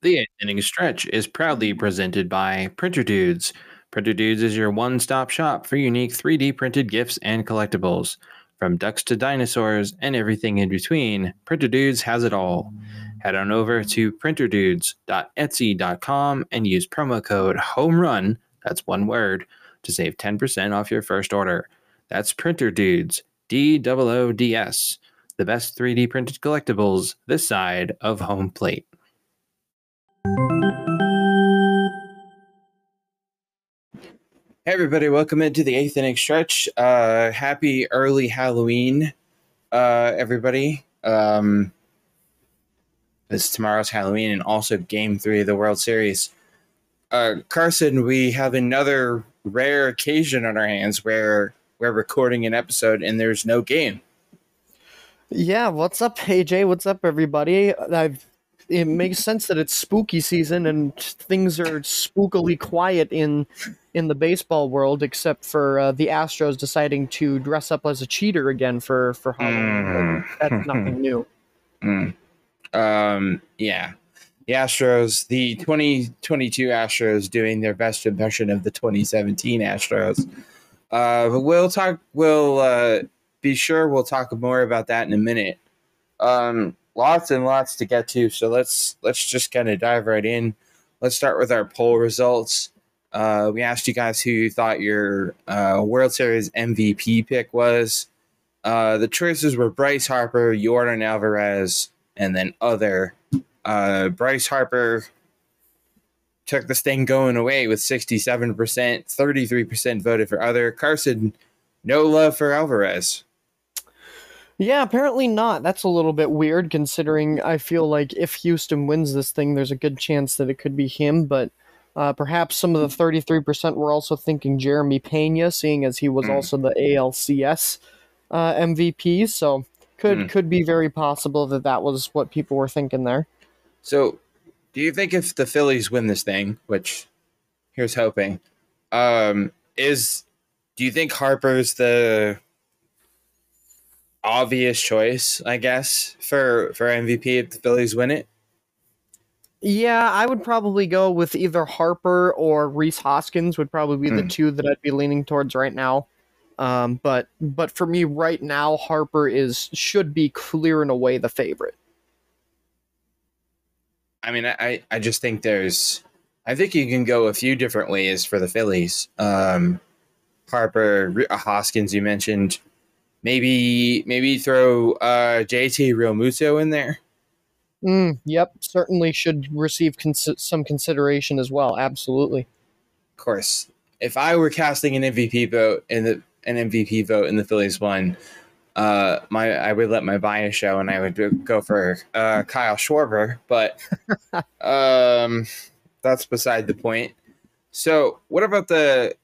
The eighth inning stretch is proudly presented by Printer Dudes. Printer Dudes is your one stop shop for unique 3D printed gifts and collectibles. From ducks to dinosaurs and everything in between, Printer Dudes has it all. Head on over to printerdudes.etsy.com and use promo code HOMERUN, that's one word, to save 10% off your first order. That's Printer Dudes, D O O D S, the best 3D printed collectibles this side of home plate. Hey everybody, welcome into the eighth inning stretch. Uh, happy early Halloween, uh, everybody. Um, it's tomorrow's Halloween and also Game Three of the World Series. Uh, Carson, we have another rare occasion on our hands where we're recording an episode and there's no game. Yeah, what's up, AJ? What's up, everybody? I've it makes sense that it's spooky season and things are spookily quiet in in the baseball world, except for uh, the Astros deciding to dress up as a cheater again for for Halloween. Mm. That's nothing new. Mm. Um, yeah. The Astros, the 2022 Astros doing their best impression of the 2017 Astros. Uh, but we'll talk, we'll uh, be sure we'll talk more about that in a minute. Um, lots and lots to get to, so let's let's just kind of dive right in. Let's start with our poll results. Uh, we asked you guys who you thought your uh, World Series MVP pick was. Uh, the choices were Bryce Harper, Yordan Alvarez, and then other. Uh, Bryce Harper took this thing going away with 67%, 33% voted for other. Carson, no love for Alvarez. Yeah, apparently not. That's a little bit weird considering I feel like if Houston wins this thing, there's a good chance that it could be him, but uh, perhaps some of the 33% were also thinking Jeremy Pena, seeing as he was Mm. also the ALCS uh, MVP. So could Mm. could be very possible that that was what people were thinking there. So, do you think if the Phillies win this thing, which here's hoping, um, is do you think Harper's the obvious choice, I guess, for for MVP if the Phillies win it? Yeah, I would probably go with either Harper or Rhys Hoskins would probably be the Hmm. two that I'd be leaning towards right now. Um, but but for me right now, Harper is should be clear and away the favorite. I mean, I I just think there's, I think you can go a few different ways for the Phillies. Um, Harper, Hoskins, you mentioned, maybe maybe throw uh, JT Realmuto in there. Mm, yep, certainly should receive cons- some consideration as well. Absolutely. Of course, if I were casting an MVP vote in the an MVP vote in the Phillies one, uh, my I would let my bias show and I would go for uh, Kyle Schwarber, but um, that's beside the point. So, what about the?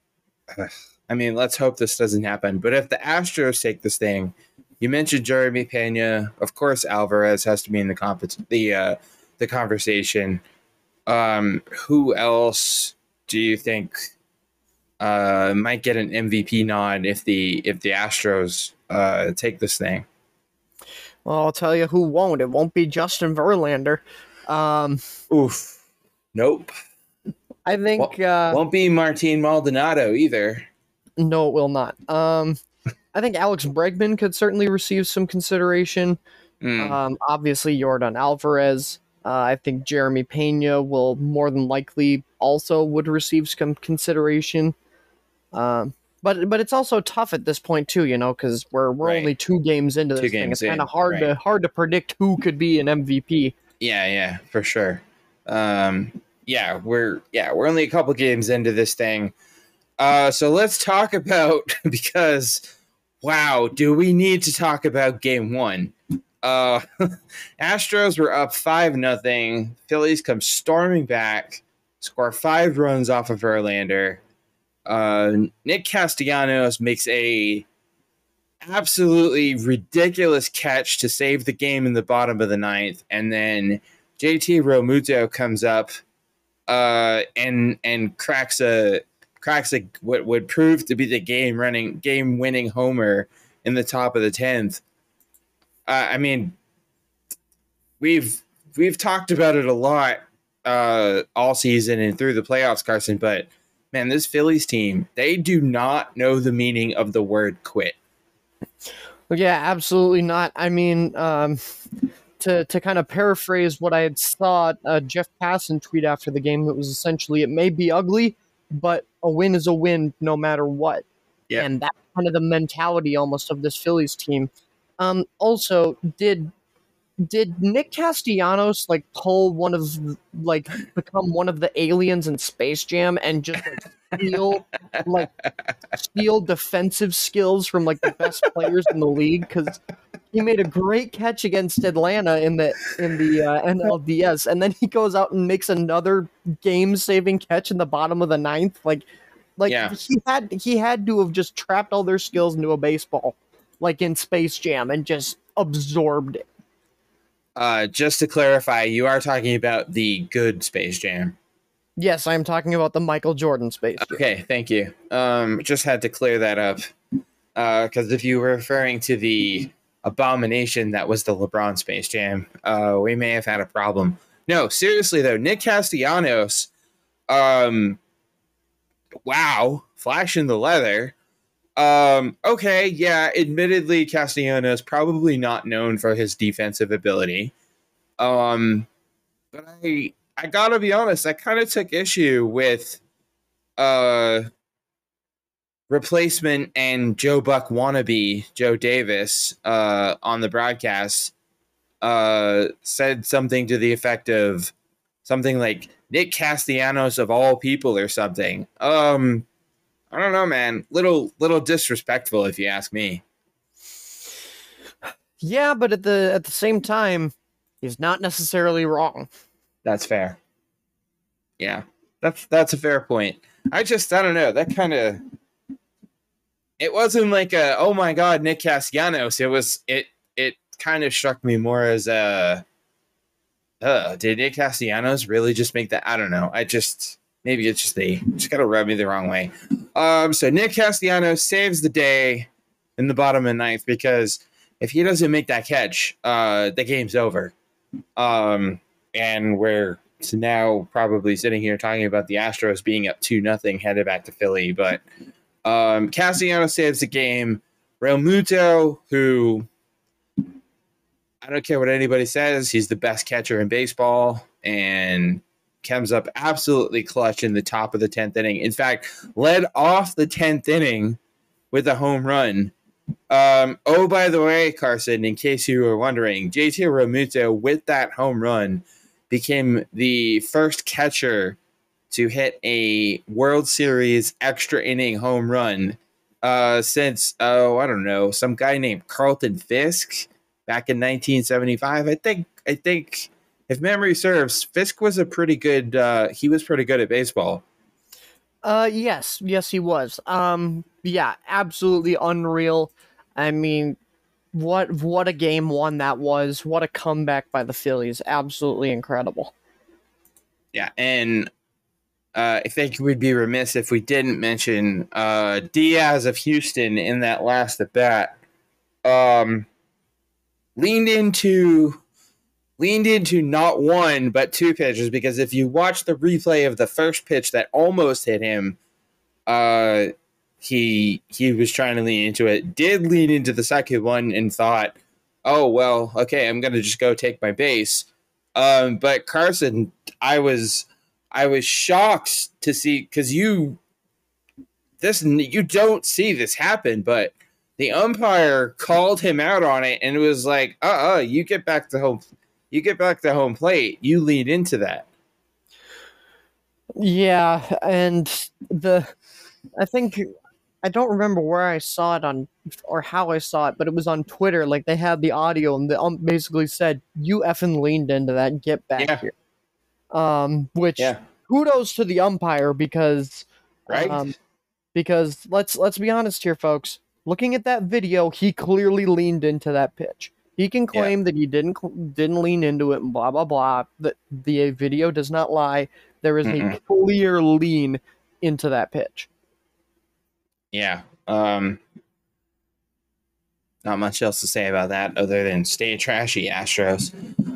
I mean, let's hope this doesn't happen. But if the Astros take this thing, you mentioned Jeremy Pena. Of course, Alvarez has to be in the compet- the uh, the conversation. Um, who else do you think uh, might get an MVP nod if the if the Astros uh, take this thing? Well, I'll tell you who won't. It won't be Justin Verlander. Um, Oof. Nope. I think uh, Won't be Martin Maldonado either. No, it will not. Um, I think Alex Bregman could certainly receive some consideration. Mm. Um, obviously, Yordan Alvarez. Uh, I think Jeremy Pena will more than likely also would receive some consideration. Um, but but it's also tough at this point too, you know, because we're we're Right. only two games into Two this thing. It's kind of hard to hard to predict who could be an MVP. Yeah, yeah, for sure. Um, yeah, we're yeah we're only a couple games into this thing. Uh, so let's talk about because wow, do we need to talk about game one? Uh, Astros were up five nothing. Phillies come storming back, score five runs off of Verlander. Uh, Nick Castellanos makes a absolutely ridiculous catch to save the game in the bottom of the ninth, and then JT Realmuto comes up uh, and and cracks a cracks a what would prove to be the game running game winning homer in the top of the tenth. Uh, I mean, we've we've talked about it a lot uh, all season and through the playoffs, Carson. But man, this Phillies team, they do not know the meaning of the word quit. Yeah, absolutely not. I mean, um, to to kind of paraphrase what I had saw uh, Jeff Passan tweet after the game, it was essentially, "It may be ugly, but a win is a win no matter what." Yeah. And that's kind of the mentality almost of this Phillies team. Um, also, did did Nick Castellanos like pull one of like become one of the aliens in Space Jam and just like steal like steal defensive skills from like the best players in the league because he made a great catch against Atlanta in the in the uh, NLDS and then he goes out and makes another game saving catch in the bottom of the ninth like like Yeah. he had he had to have just trapped all their skills into a baseball like in Space Jam and just absorbed it. Uh, just to clarify, you are talking about the good Space Jam. Yes, I'm talking about the Michael Jordan Space Jam. Okay, thank you. Um, just had to clear that up. Uh Because if you were referring to the abomination that was the LeBron Space Jam, uh, we may have had a problem. No, seriously though, Nick Castellanos, um, wow, flash in the leather. Um, okay, yeah, admittedly, Castellanos probably not known for his defensive ability. Um, but I, I gotta be honest, I kind of took issue with uh replacement and Joe Buck wannabe Joe Davis uh on the broadcast uh said something to the effect of something like Nick Castellanos of all people or something. Um I don't know, man. Little little disrespectful if you ask me. Yeah, but at the at the same time, he's not necessarily wrong. That's fair. Yeah. That's that's a fair point. I just I don't know. That kind of it wasn't like a oh my god Nick Castellanos. It was it it kind of struck me more as a uh did Nick Castellanos really just make that? I don't know. I just maybe it's just they just gotta rub me the wrong way. Um so Nick Castellanos saves the day in the bottom of the ninth because if he doesn't make that catch, uh the game's over. Um and we're now probably sitting here talking about the Astros being up two nothing headed back to Philly, but um, Castellanos saves the game. Realmuto, who I don't care what anybody says, he's the best catcher in baseball and comes up absolutely clutch in the top of the 10th inning. In fact, led off the 10th inning with a home run. Um, oh, by the way, Carson, in case you were wondering, JT Realmuto with that home run became the first catcher to hit a World Series extra inning home run uh, since oh I don't know some guy named Carlton Fisk back in 1975. I think I think if memory serves, Fisk was a pretty good. Uh, he was pretty good at baseball. Uh, yes, yes, he was. Um, yeah, absolutely unreal. I mean, what what a game one that was! What a comeback by the Phillies! Absolutely incredible. Yeah, and uh, I think we'd be remiss if we didn't mention uh, Diaz of Houston in that last at bat. Um, leaned into leaned into not one but two pitches because if you watch the replay of the first pitch that almost hit him, uh, he he was trying to lean into it. Did lean into the second one and thought, "Oh well, okay, I'm gonna just go take my base." Um, but Carson, I was I was shocked to see because you this you don't see this happen, but the umpire called him out on it and it was like, uh uh you get back to home you get back to home plate, you lead into that. Yeah, and the I think I don't remember where I saw it on or how I saw it, but it was on Twitter. Like they had the audio, and the ump basically said, "You effing leaned into that. Get back Yeah. here." Um, which Yeah. kudos to the umpire because Right? Um, because let's let's be honest here, folks. Looking at that video, he clearly leaned into that pitch. He can claim that he didn't didn't lean into it and blah blah blah. That the video does not lie. There is a Mm-mm. clear lean into that pitch. yeah. Um not much else to say about that other than stay trashy Astros.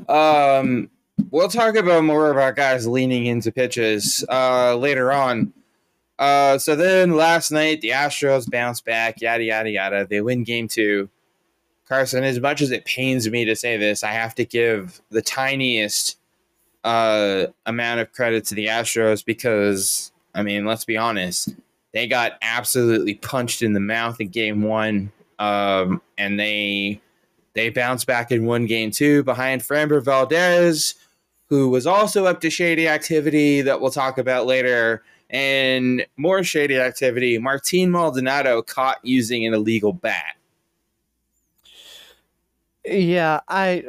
Um we'll talk about more about guys leaning into pitches uh, later on. Uh, so then last night the Astros bounce back, yada yada yada. They win game two. Carson, as much as it pains me to say this, I have to give the tiniest uh, amount of credit to the Astros because I mean, let's be honest, they got absolutely punched in the mouth in game one, um, and they they bounced back in one game two behind Framber Valdez, who was also up to shady activity that we'll talk about later. And more shady activity, Martin Maldonado caught using an illegal bat. Yeah, I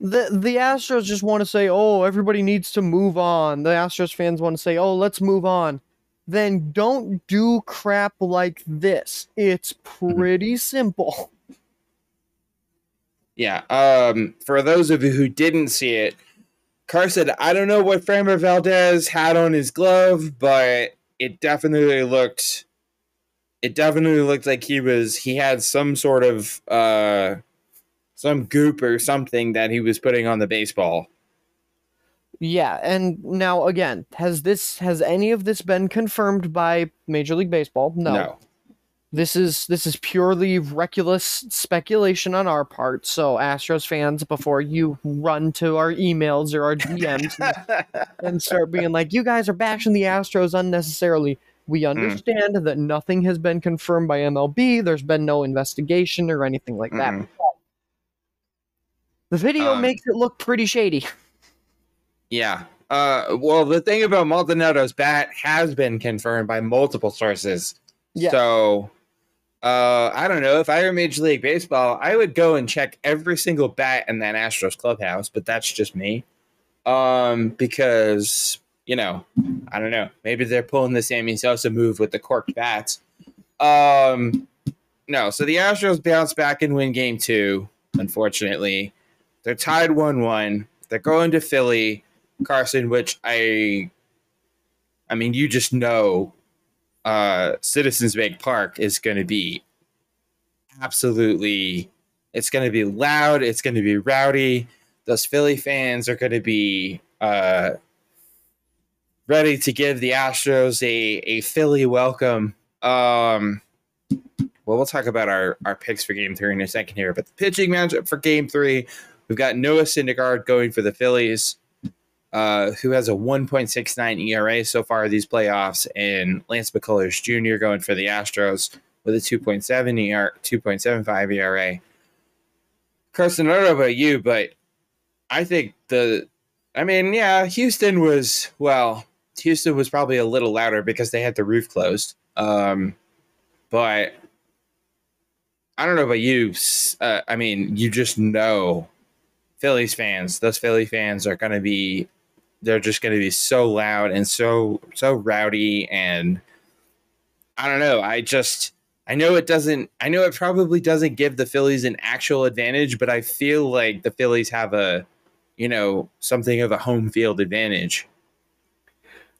the the Astros just want to say, "Oh, everybody needs to move on." The Astros fans want to say, "Oh, let's move on." Then don't do crap like this. It's Mm-hmm. pretty simple. Yeah. Um, for those of you who didn't see it, Carson, I don't know what Framber Valdez had on his glove, but it definitely looked it definitely looked like he was he had some sort of uh some goop or something that he was putting on the baseball. Yeah, and now again, has this has any of this been confirmed by Major League Baseball? No. No. This is this is purely reckless speculation on our part. So Astros fans, before you run to our emails or our DMs and, and start being like, "You guys are bashing the Astros unnecessarily," we understand that nothing has been confirmed by MLB. There's been no investigation or anything like that. Mm-mm. The video Um, makes it look pretty shady. Yeah. Uh, well, the thing about Maldonado's bat has been confirmed by multiple sources. Yeah. So, uh, I don't know. If I were Major League Baseball, I would go and check every single bat in that Astros clubhouse, but that's just me. Um, because, you know, I don't know. Maybe they're pulling the Sammy Sosa move with the corked bats. Um, no. So the Astros bounce back and win game two, unfortunately. They're tied 1 1. They're going to Philly. Carson, which I, I mean, you just know, uh, Citizens Bank Park is going to be absolutely. It's going to be loud. It's going to be rowdy. Those Philly fans are going to be uh, ready to give the Astros a a Philly welcome. Um, well, we'll talk about our our picks for Game Three in a second here, but the pitching matchup for Game Three, we've got Noah Syndergaard going for the Phillies uh, who has a 1.69 ERA so far these playoffs, and Lance McCullers Jr. going for the Astros with a 2.7 ER, 2.75 ERA. Carson, I don't know about you, but I think the, I mean, yeah, Houston was well, Houston was probably a little louder because they had the roof closed. Um, but I don't know about you. Uh, I mean, you just know Phillies fans, those Philly fans are going to be they're just going to be so loud and so so rowdy and I don't know, I just I know it doesn't I know it probably doesn't give the Phillies an actual advantage, but I feel like the Phillies have a you know, something of a home field advantage.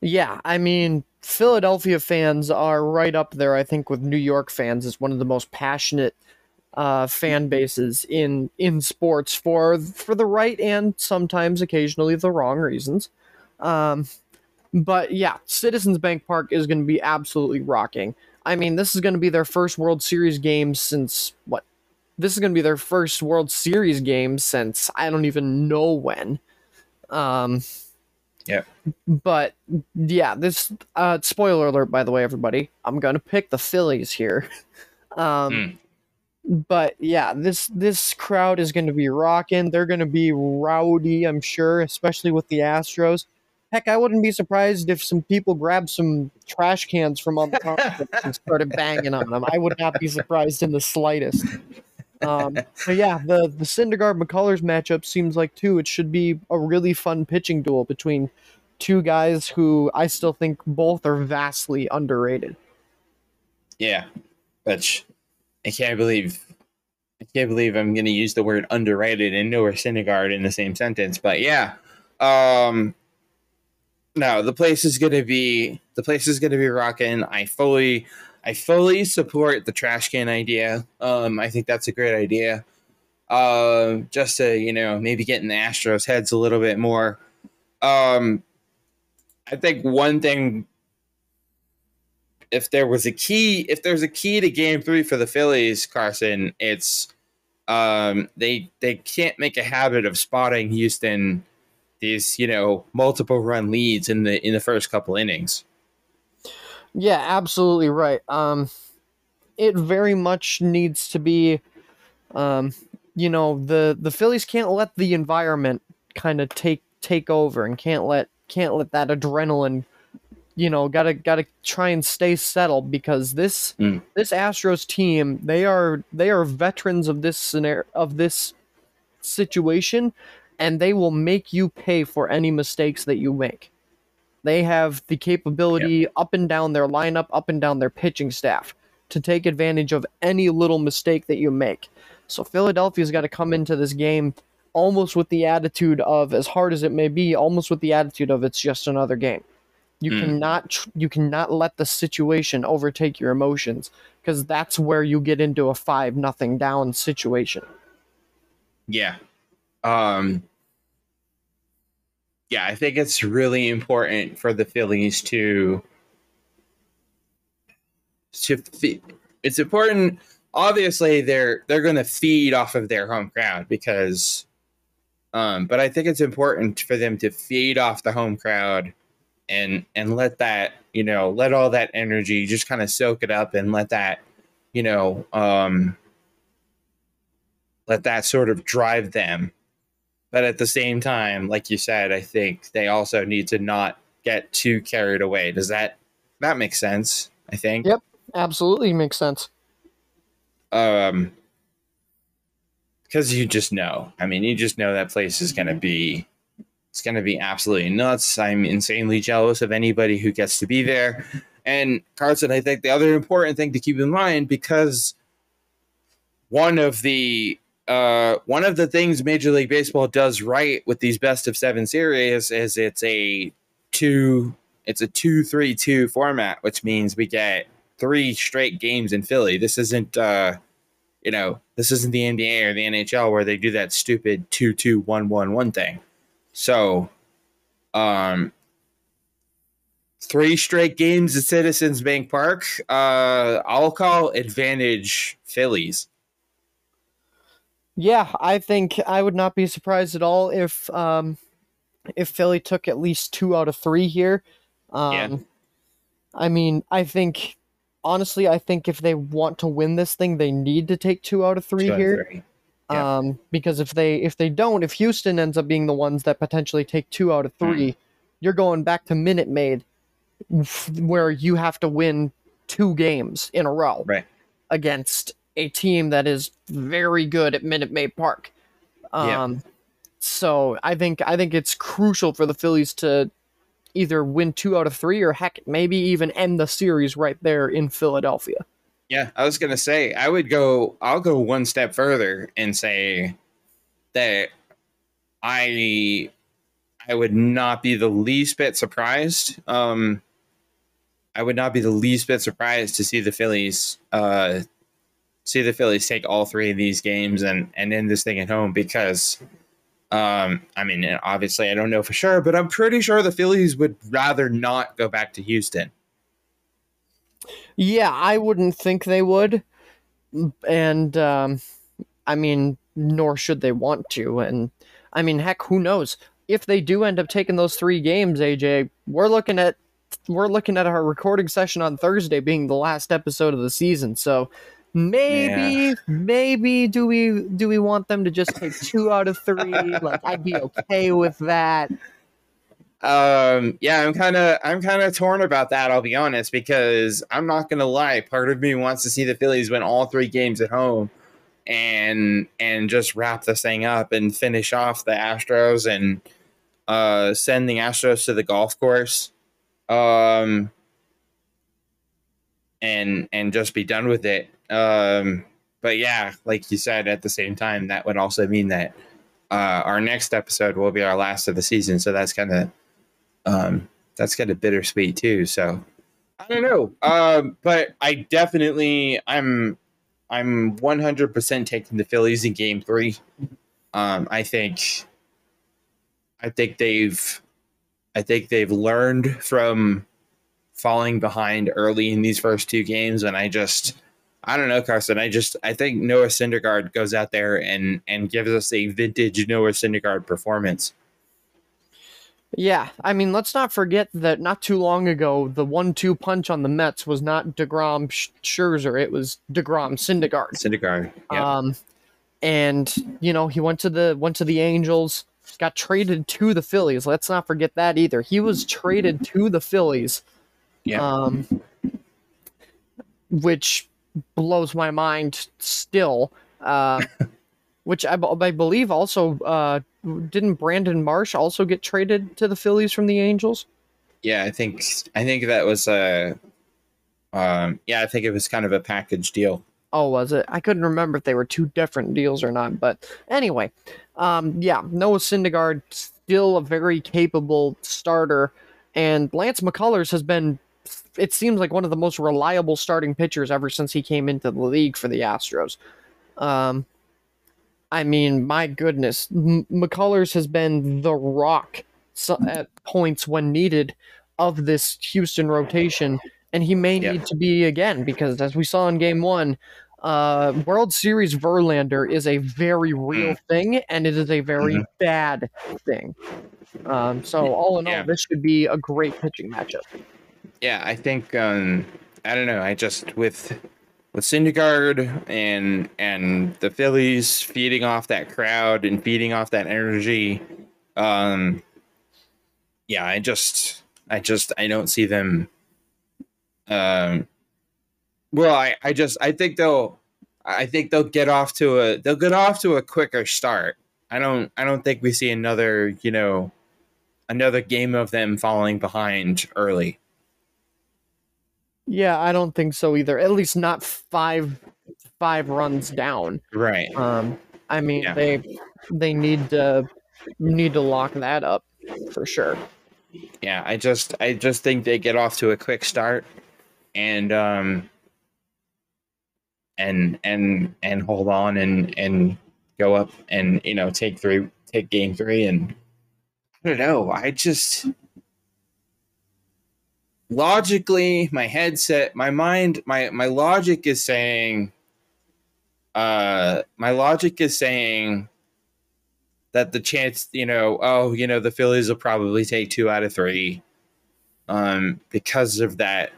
Yeah, I mean, Philadelphia fans are right up there, I think, with New York fans as one of the most passionate uh, fan bases in in sports for for the right and sometimes occasionally the wrong reasons. Um, but yeah, Citizens Bank Park is going to be absolutely rocking. I mean, this is going to be their first World Series game since what? This is going to be their first World Series game since I don't even know when. Um, but yeah, this uh spoiler alert by the way everybody. I'm going to pick the Phillies here. um but yeah, this this crowd is going to be rocking. They're going to be rowdy, I'm sure, especially with the Astros. Heck, I wouldn't be surprised if some people grabbed some trash cans from on the carpet and started banging on them. I would not be surprised in the slightest. Um, but yeah, the the Syndergaard McCullers matchup seems like too. It should be a really fun pitching duel between two guys who I still think both are vastly underrated. Yeah. Which I can't believe I can't believe I'm going to use the word underrated and Noah Syndergaard in the same sentence, but yeah. Um no, the place is going to be the place is going to be rocking. I fully I fully support the trash can idea. Um I think that's a great idea. uh, just to you know maybe get in the Astros' heads a little bit more. Um, I think one thing, if there was a key, if there's a key to Game Three for the Phillies, Carson, it's um, they they can't make a habit of spotting Houston these you know multiple run leads in the in the first couple innings. Yeah, absolutely right. Um, it very much needs to be, um, you know, the the Phillies can't let the environment kind of take take over and can't let can't let that adrenaline, you know, gotta gotta try and stay settled because this Mm. this Astros team they are they are veterans of this scenario of this situation, and they will make you pay for any mistakes that you make. They have the capability up and down their lineup, up and down their pitching staff to take advantage of any little mistake that you make. So Philadelphia's got to come into this game almost with the attitude of as hard as it may be, almost with the attitude of it's just another game. You Mm. cannot tr- you cannot let the situation overtake your emotions because that's where you get into a 5 nothing down situation. Yeah. Um Yeah, I think it's really important for the Phillies to to fe- it's important obviously they're they're going to feed off of their home crowd because um but I think it's important for them to feed off the home crowd and and let that, you know, let all that energy just kind of soak it up and let that, you know, um let that sort of drive them. But at the same time, like you said, I think they also need to not get too carried away. Does that that make sense? I think. Yep. Absolutely makes sense. Um because you just know. I mean, you just know that place is gonna be it's gonna be absolutely nuts. I'm insanely jealous of anybody who gets to be there. And Carson, I think the other important thing to keep in mind because one of the uh, one of the things Major League Baseball does right with these best of seven series is it's a two it's a two three two format, which means we get three straight games in Philly. This isn't uh, you know this isn't the NBA or the NHL where they do that stupid two two one one one thing. So, um, three straight games at Citizens Bank Park. Uh, I'll call advantage Phillies. Yeah, I think I would not be surprised at all if um, if Philly took at least two out of three here. Um, Yeah. I mean, I think honestly, I think if they want to win this thing, they need to take two out of three Two out of here. three. Yeah. Um, because if they if they don't, if Houston ends up being the ones that potentially take two out of three, you're going back to Minute Maid, where you have to win two games in a row Right. against a team that is very good at Minute Maid Park. Yeah. Um, so I think I think it's crucial for the Phillies to either win two out of three or heck maybe even end the series right there in Philadelphia. Yeah, I was gonna say I would go. I'll go one step further and say that I I would not be the least bit surprised. Um, I would not be the least bit surprised to see the Phillies uh, see the Phillies take all three of these games and and end this thing at home because. Um, I mean, obviously, I don't know for sure, but I'm pretty sure the Phillies would rather not go back to Houston. Yeah, I wouldn't think they would. And um, I mean, nor should they want to. And I mean, heck, who knows? If they do end up taking those three games, AJ, we're looking at we're looking at our recording session on Thursday being the last episode of the season. So maybe maybe do we do we want them to just take two out of three? like I'd be okay with that. Um, yeah, I'm kind of I'm kind of torn about that. I'll be honest because I'm not gonna lie. Part of me wants to see the Phillies win all three games at home, and and just wrap this thing up and finish off the Astros and uh, send the Astros to the golf course, um, and and just be done with it. Um, but yeah, like you said, at the same time, that would also mean that uh, our next episode will be our last of the season. So that's kind of um, that's kind of bittersweet too. So I don't know, um, but I definitely I'm I'm 100% taking the Phillies in Game Three. Um, I think, I think they've, I think they've learned from falling behind early in these first two games, and I just, I don't know, Carson. I just, I think Noah Syndergaard goes out there and and gives us a vintage Noah Syndergaard performance. Yeah, I mean, let's not forget that not too long ago, the one-two punch on the Mets was not Degrom Scherzer; it was Degrom Syndergaard. Syndergaard. Yeah. Um, and you know he went to the went to the Angels, got traded to the Phillies. Let's not forget that either. He was traded to the Phillies. Yeah. Um, which blows my mind still. Uh, which I, I believe also uh, didn't Brandon Marsh also get traded to the Phillies from the Angels? Yeah, I think I think that was a. Um, yeah, I think it was kind of a package deal. Oh, was it? I couldn't remember if they were two different deals or not. But anyway, um, yeah, Noah Syndergaard still a very capable starter, and Lance McCullers has been. It seems like one of the most reliable starting pitchers ever since he came into the league for the Astros. Um, I mean, my goodness, M- McCullers has been the rock so- at points when needed of this Houston rotation, and he may Yeah. need to be again because, as we saw in Game One, uh, World Series Verlander is a very real thing, and it is a very Mhm. bad thing. Um, so, all in Yeah. all, this should be a great pitching matchup. Yeah, I think um, I don't know. I just with with Syndergaard and and the Phillies feeding off that crowd and feeding off that energy. Um, yeah, I just I just I don't see them. Um, well, I I just I think they'll I think they'll get off to a they'll get off to a quicker start. I don't I don't think we see another you know another game of them falling behind early. Yeah, I don't think so either. At least not five five runs down. Right. Um, I mean, Yeah. they they need to need to lock that up for sure. Yeah, I just I just think they get off to a quick start and um and and and hold on and and go up and you know take three take game three and I don't know. I just logically my headset my mind my my logic is saying uh my logic is saying that the chance, you know, oh, you know, the Phillies will probably take two out of three, um, because of that,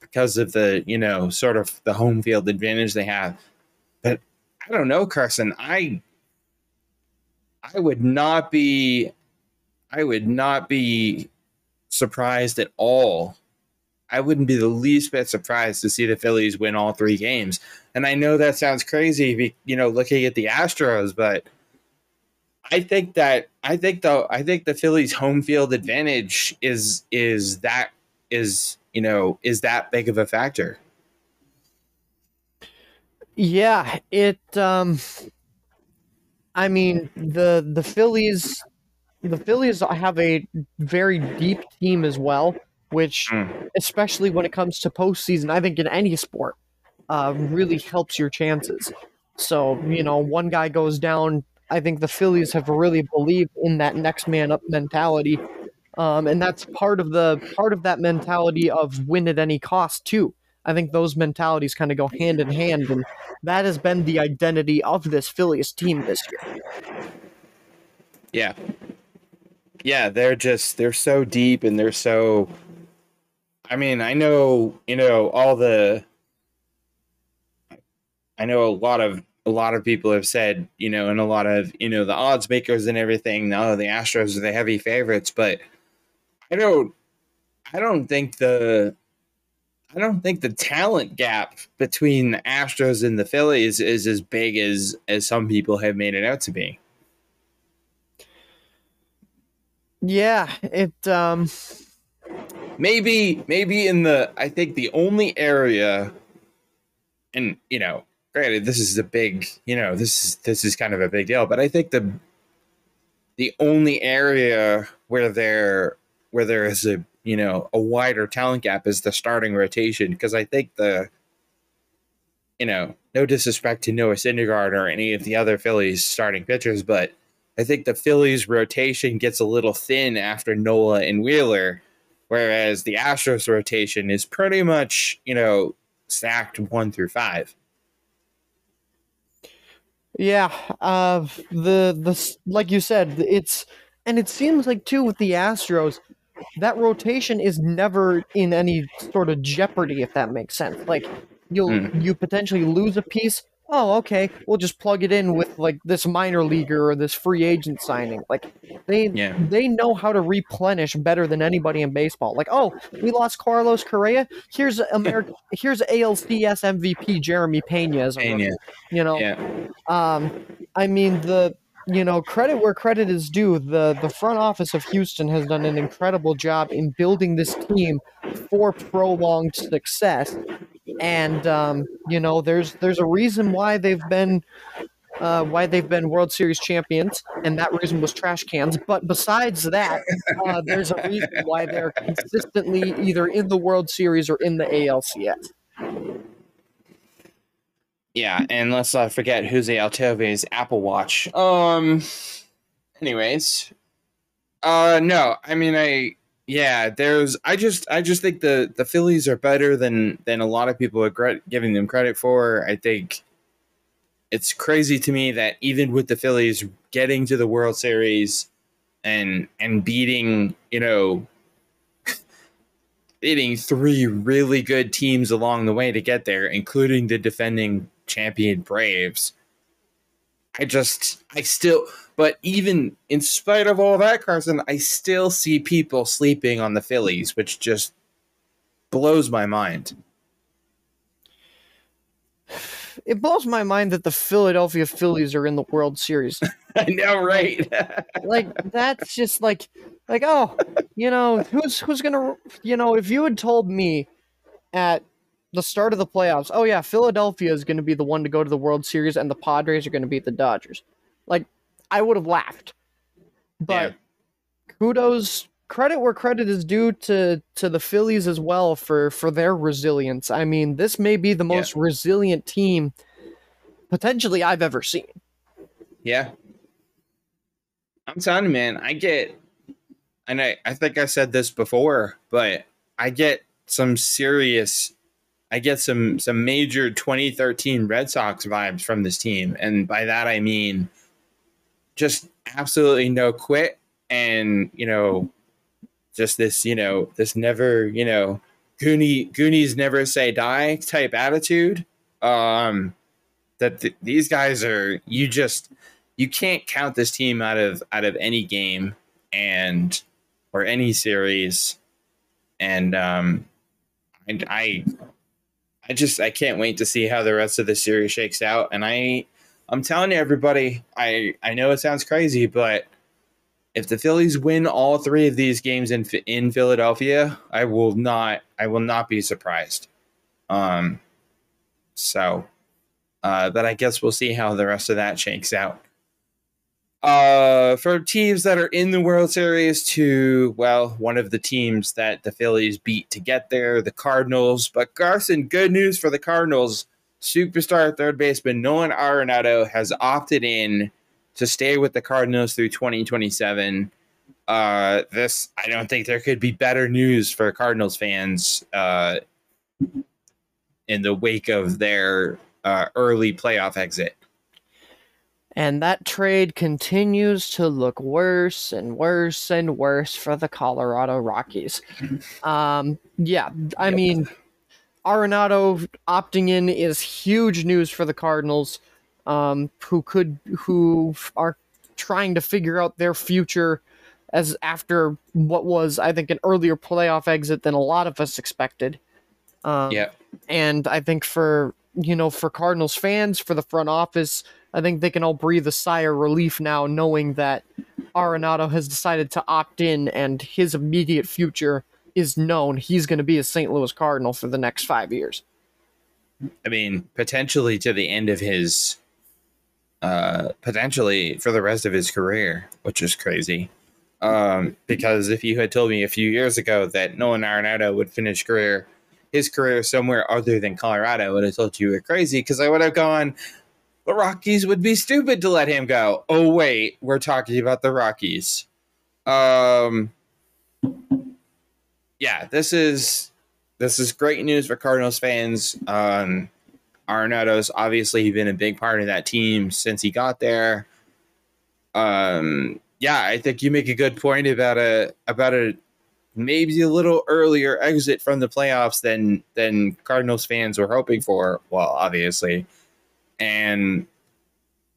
because of the, you know, sort of the home field advantage they have. But I don't know, Carson. I, I would not be, I would not be surprised at all. I wouldn't be the least bit surprised to see the Phillies win all three games. And I know that sounds crazy, you know, looking at the Astros, but I think that I think though I think the Phillies home field advantage is is that is you know is that big of a factor. Yeah, it. Um, I mean the the Phillies, the Phillies have a very deep team as well, which Mm. especially when it comes to postseason, I think in any sport, uh, really helps your chances. So you know, one guy goes down. I think the Phillies have really believed in that next man up mentality, um, and that's part of the part of that mentality of win at any cost too. I think those mentalities kind of go hand in hand, and that has been the identity of this Phillies team this year. Yeah. Yeah, they're just they're so deep and they're so I mean, I know, you know, all the I know a lot of a lot of people have said, you know, and a lot of, you know, the odds makers and everything, oh, the Astros are the heavy favorites, but I don't I don't think the I don't think the talent gap between the Astros and the Phillies is as big as as some people have made it out to be. Yeah, it. Um, maybe maybe in the I think the only area and you know granted this is a big you know this is this is kind of a big deal but I think the the only area where there where there is a you know a wider talent gap is the starting rotation because I think the you know, no disrespect to Noah Syndergaard or any of the other Phillies starting pitchers, but I think the Phillies rotation gets a little thin after Nola and Wheeler, whereas the Astros rotation is pretty much, you know, stacked one through five. Yeah, uh, the the like you said, it's and it seems like too with the Astros, that rotation is never in any sort of jeopardy, if that makes sense. Like you'll mm. you potentially lose a piece, oh, okay, we'll just plug it in with like this minor leaguer or this free agent signing. Like they yeah. they know how to replenish better than anybody in baseball. Like, oh, we lost Carlos Correa. Here's America. here's ALCS MVP Jeremy Pena. Pena. You know, yeah. um, I mean the you know, credit where credit is due. The the front office of Houston has done an incredible job in building this team for prolonged success and um, you know there's there's a reason why they've been uh, why they've been World Series champions, and that reason was trash cans. But besides that, uh, there's a reason why they're consistently either in the World Series or in the ALCS. Yeah, and let's not forget Jose Altuve's Apple Watch. Um. Anyways, uh, no, I mean I yeah, there's. I just, I just think the the Phillies are better than than a lot of people are giving them credit for. I think it's crazy to me that even with the Phillies getting to the World Series and and beating, you know, beating three really good teams along the way to get there, including the defending champion Braves. I just, I still but even in spite of all that, Carson, I still see people sleeping on the Phillies, which just blows my mind. It blows my mind that the Philadelphia Phillies are in the World Series. I know, right? like that's just like like oh, you know, who's who's going to you know, if you had told me at the start of the playoffs, oh yeah, Philadelphia is going to be the one to go to the World Series and the Padres are going to beat the Dodgers. Like I would have laughed. But yeah. kudos credit where credit is due to to the Phillies as well for for their resilience. I mean, this may be the most yeah. resilient team potentially I've ever seen. Yeah. I'm telling you, man, I get and I, I think I said this before, but I get some serious I get some some major 2013 Red Sox vibes from this team. And by that I mean just absolutely no quit and you know just this you know this never you know Goonie, goonies never say die type attitude. Um that th- these guys are you just you can't count this team out of out of any game and or any series. And um and i i just i can't wait to see how the rest of the series shakes out. And i I'm telling you, everybody, I, I know it sounds crazy, but if the Phillies win all three of these games in in Philadelphia, I will not I will not be surprised. Um, so, uh, but I guess we'll see how the rest of that shakes out. Uh, for teams that are in the World Series, to well, one of the teams that the Phillies beat to get there, the Cardinals. But Carson, good news for the Cardinals superstar third baseman Nolan Arenado has opted in to stay with the Cardinals through 2027. Uh, this I don't think there could be better news for Cardinals fans uh, in the wake of their uh, early playoff exit. And that trade continues to look worse and worse and worse for the Colorado Rockies. Um, yeah, I yep. mean Arenado opting in is huge news for the Cardinals, um, who could who are trying to figure out their future as after what was I think an earlier playoff exit than a lot of us expected. Um, yeah, and I think for you know for Cardinals fans, for the front office, I think they can all breathe a sigh of relief now, knowing that Arenado has decided to opt in and his immediate future is known he's going to be a St. Louis Cardinal for the next five years. I mean, potentially to the end of his, uh, potentially for the rest of his career, which is crazy. Um, because if you had told me a few years ago that Nolan Arenado would finish career his career somewhere other than Colorado, I would have told you were crazy because I would have gone, the Rockies would be stupid to let him go. Oh wait, we're talking about the Rockies. Um, yeah, this is this is great news for Cardinals fans. Um, Arenado's obviously he's been a big part of that team since he got there. Um, yeah, I think you make a good point about a about a maybe a little earlier exit from the playoffs than than Cardinals fans were hoping for. Well, obviously, and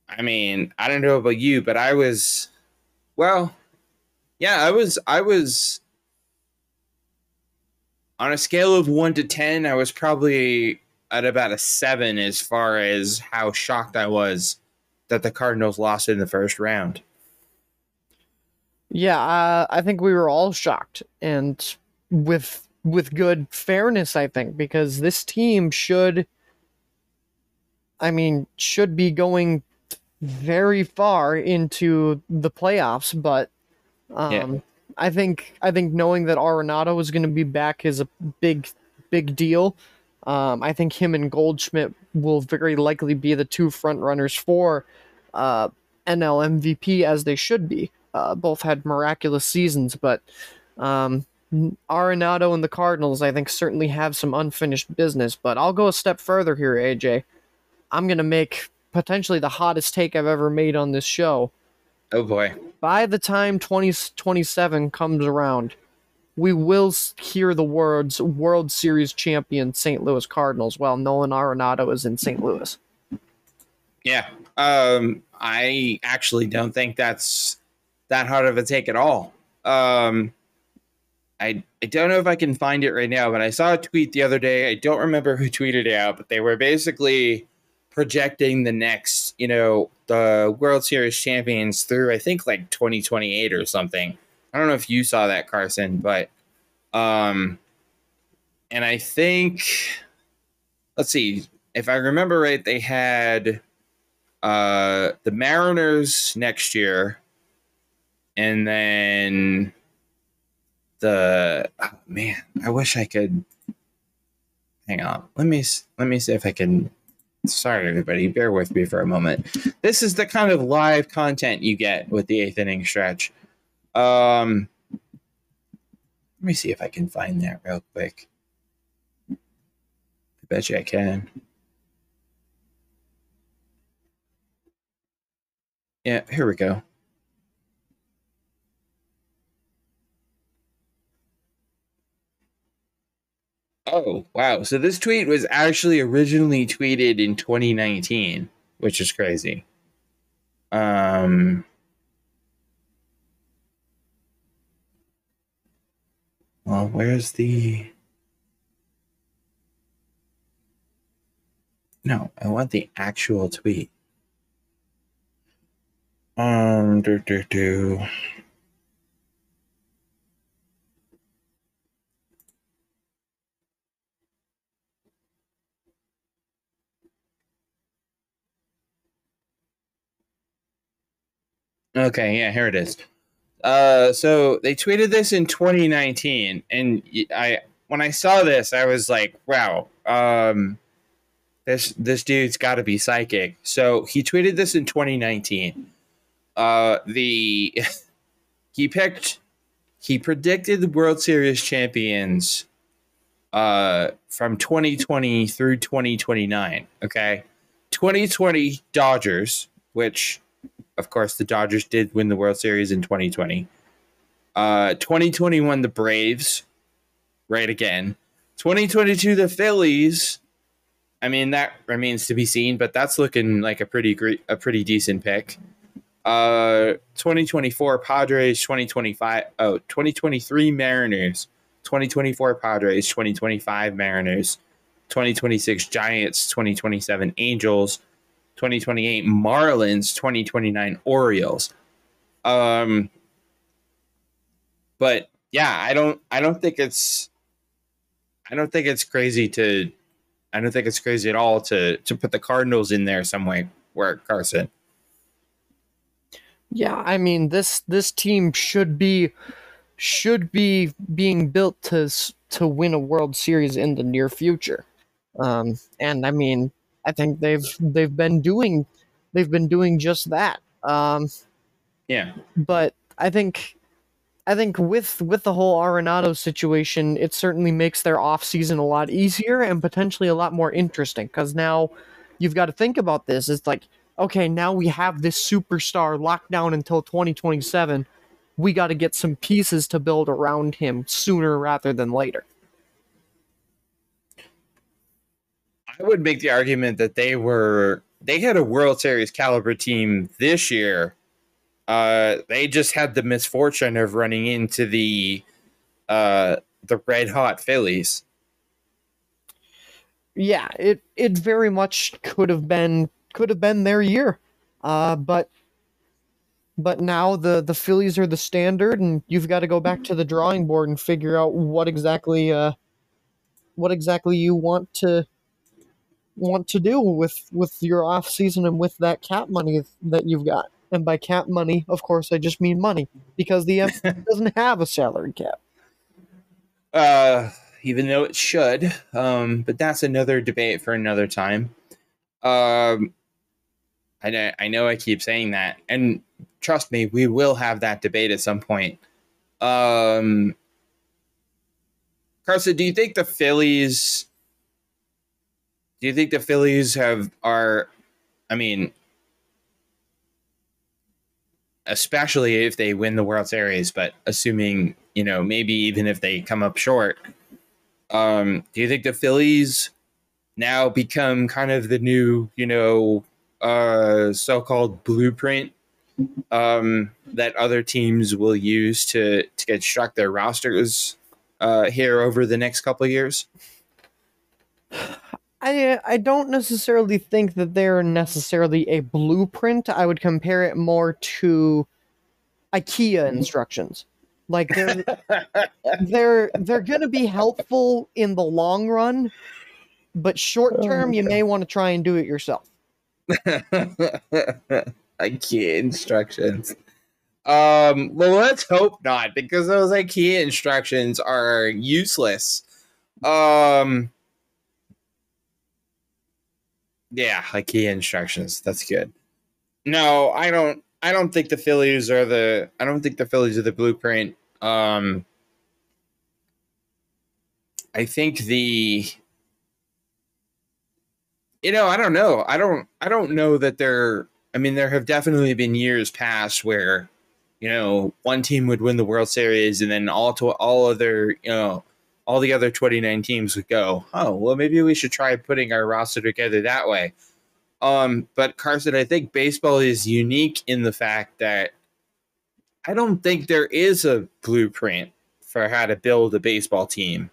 I mean, I don't know about you, but I was, well, yeah, I was, I was on a scale of one to ten. I was probably at about a seven as far as how shocked I was that the Cardinals lost in the first round. Yeah, uh, I think we were all shocked, and with with good fairness, I think, because this team should, I mean, should be going very far into the playoffs, but um, yeah. I think I think knowing that Arenado is going to be back is a big big deal. Um, I think him and Goldschmidt will very likely be the two front runners for uh, NL MVP as they should be. Uh, both had miraculous seasons, but um, Arenado and the Cardinals, I think, certainly have some unfinished business. But I'll go a step further here, AJ. I'm going to make potentially the hottest take I've ever made on this show. Oh boy. By the time 2027 comes around, we will hear the words World Series champion St. Louis Cardinals while Nolan Arenado is in St. Louis. Yeah. Um, I actually don't think that's that hard of a take at all. Um, I I don't know if I can find it right now, but I saw a tweet the other day. I don't remember who tweeted it out, but they were basically projecting the next, you know, the World Series champions through I think like 2028 or something. I don't know if you saw that Carson, but um and I think let's see, if I remember right, they had uh the Mariners next year and then the oh, man, I wish I could. Hang on, let me let me see if I can. Sorry, everybody, bear with me for a moment. This is the kind of live content you get with the eighth inning stretch. Um, let me see if I can find that real quick. I bet you I can. Yeah, here we go. Oh, wow. So this tweet was actually originally tweeted in 2019, which is crazy. Um Well, where's the No, I want the actual tweet. Um do do do. Okay, yeah, here it is. Uh, so they tweeted this in 2019, and I when I saw this, I was like, wow, um, this this dude's got to be psychic. So he tweeted this in 2019. Uh, the he picked he predicted the World Series champions uh from 2020 through 2029. Okay, 2020 Dodgers, which of course, the Dodgers did win the World Series in 2020. Uh, 2021, the Braves, right again. 2022, the Phillies. I mean, that remains to be seen, but that's looking like a pretty great, a pretty decent pick. Uh, 2024 Padres, 2025, oh, 2023 Mariners, 2024 Padres, 2025 Mariners, 2026 Giants, 2027 Angels, 2028 Marlins, 2029 Orioles. Um but yeah, I don't I don't think it's I don't think it's crazy to I don't think it's crazy at all to to put the Cardinals in there some way where Carson. Yeah, I mean this this team should be should be being built to to win a World Series in the near future. Um, and I mean, I think they've they've been doing they've been doing just that. Um, Yeah. but I think I think with with the whole Arenado situation, it certainly makes their off season a lot easier and potentially a lot more interesting because now you've got to think about this. It's like okay, now we have this superstar locked down until 2027. We got to get some pieces to build around him sooner rather than later. I would make the argument that they were they had a World Series caliber team this year. Uh, they just had the misfortune of running into the uh, the red hot Phillies. Yeah, it it very much could have been could have been their year. Uh, but but now the the Phillies are the standard, and you've got to go back to the drawing board and figure out what exactly uh, what exactly you want to want to do with with your off season and with that cap money that you've got. And by cap money, of course, I just mean money because the NFL doesn't have a salary cap. Uh, even though it should, um, but that's another debate for another time. Um, I know, I know I keep saying that, and trust me, we will have that debate at some point. Um, Carson, do you think the Phillies? Do you think the Phillies have are? I mean, especially if they win the World Series, but assuming you know maybe even if they come up short, um, do you think the Phillies now become kind of the new you know uh, so-called blueprint um, that other teams will use to to construct their rosters uh, here over the next couple of years? I I don't necessarily think that they're necessarily a blueprint. I would compare it more to IKEA instructions. Like they're they're they're going to be helpful in the long run, but short term you may want to try and do it yourself. IKEA instructions. Um, well, let's hope not, because those IKEA instructions are useless. Um, yeah, IKEA instructions. That's good. No, I don't. I don't think the Phillies are the. I don't think the Phillies are the blueprint. Um, I think the. You know, I don't know. I don't. I don't know that they're. I mean, there have definitely been years past where, you know, one team would win the World Series, and then all to all other, you know, all the other 29 teams would go, oh, well, maybe we should try putting our roster together that way. Um, but Carson, I think baseball is unique in the fact that I don't think there is a blueprint for how to build a baseball team.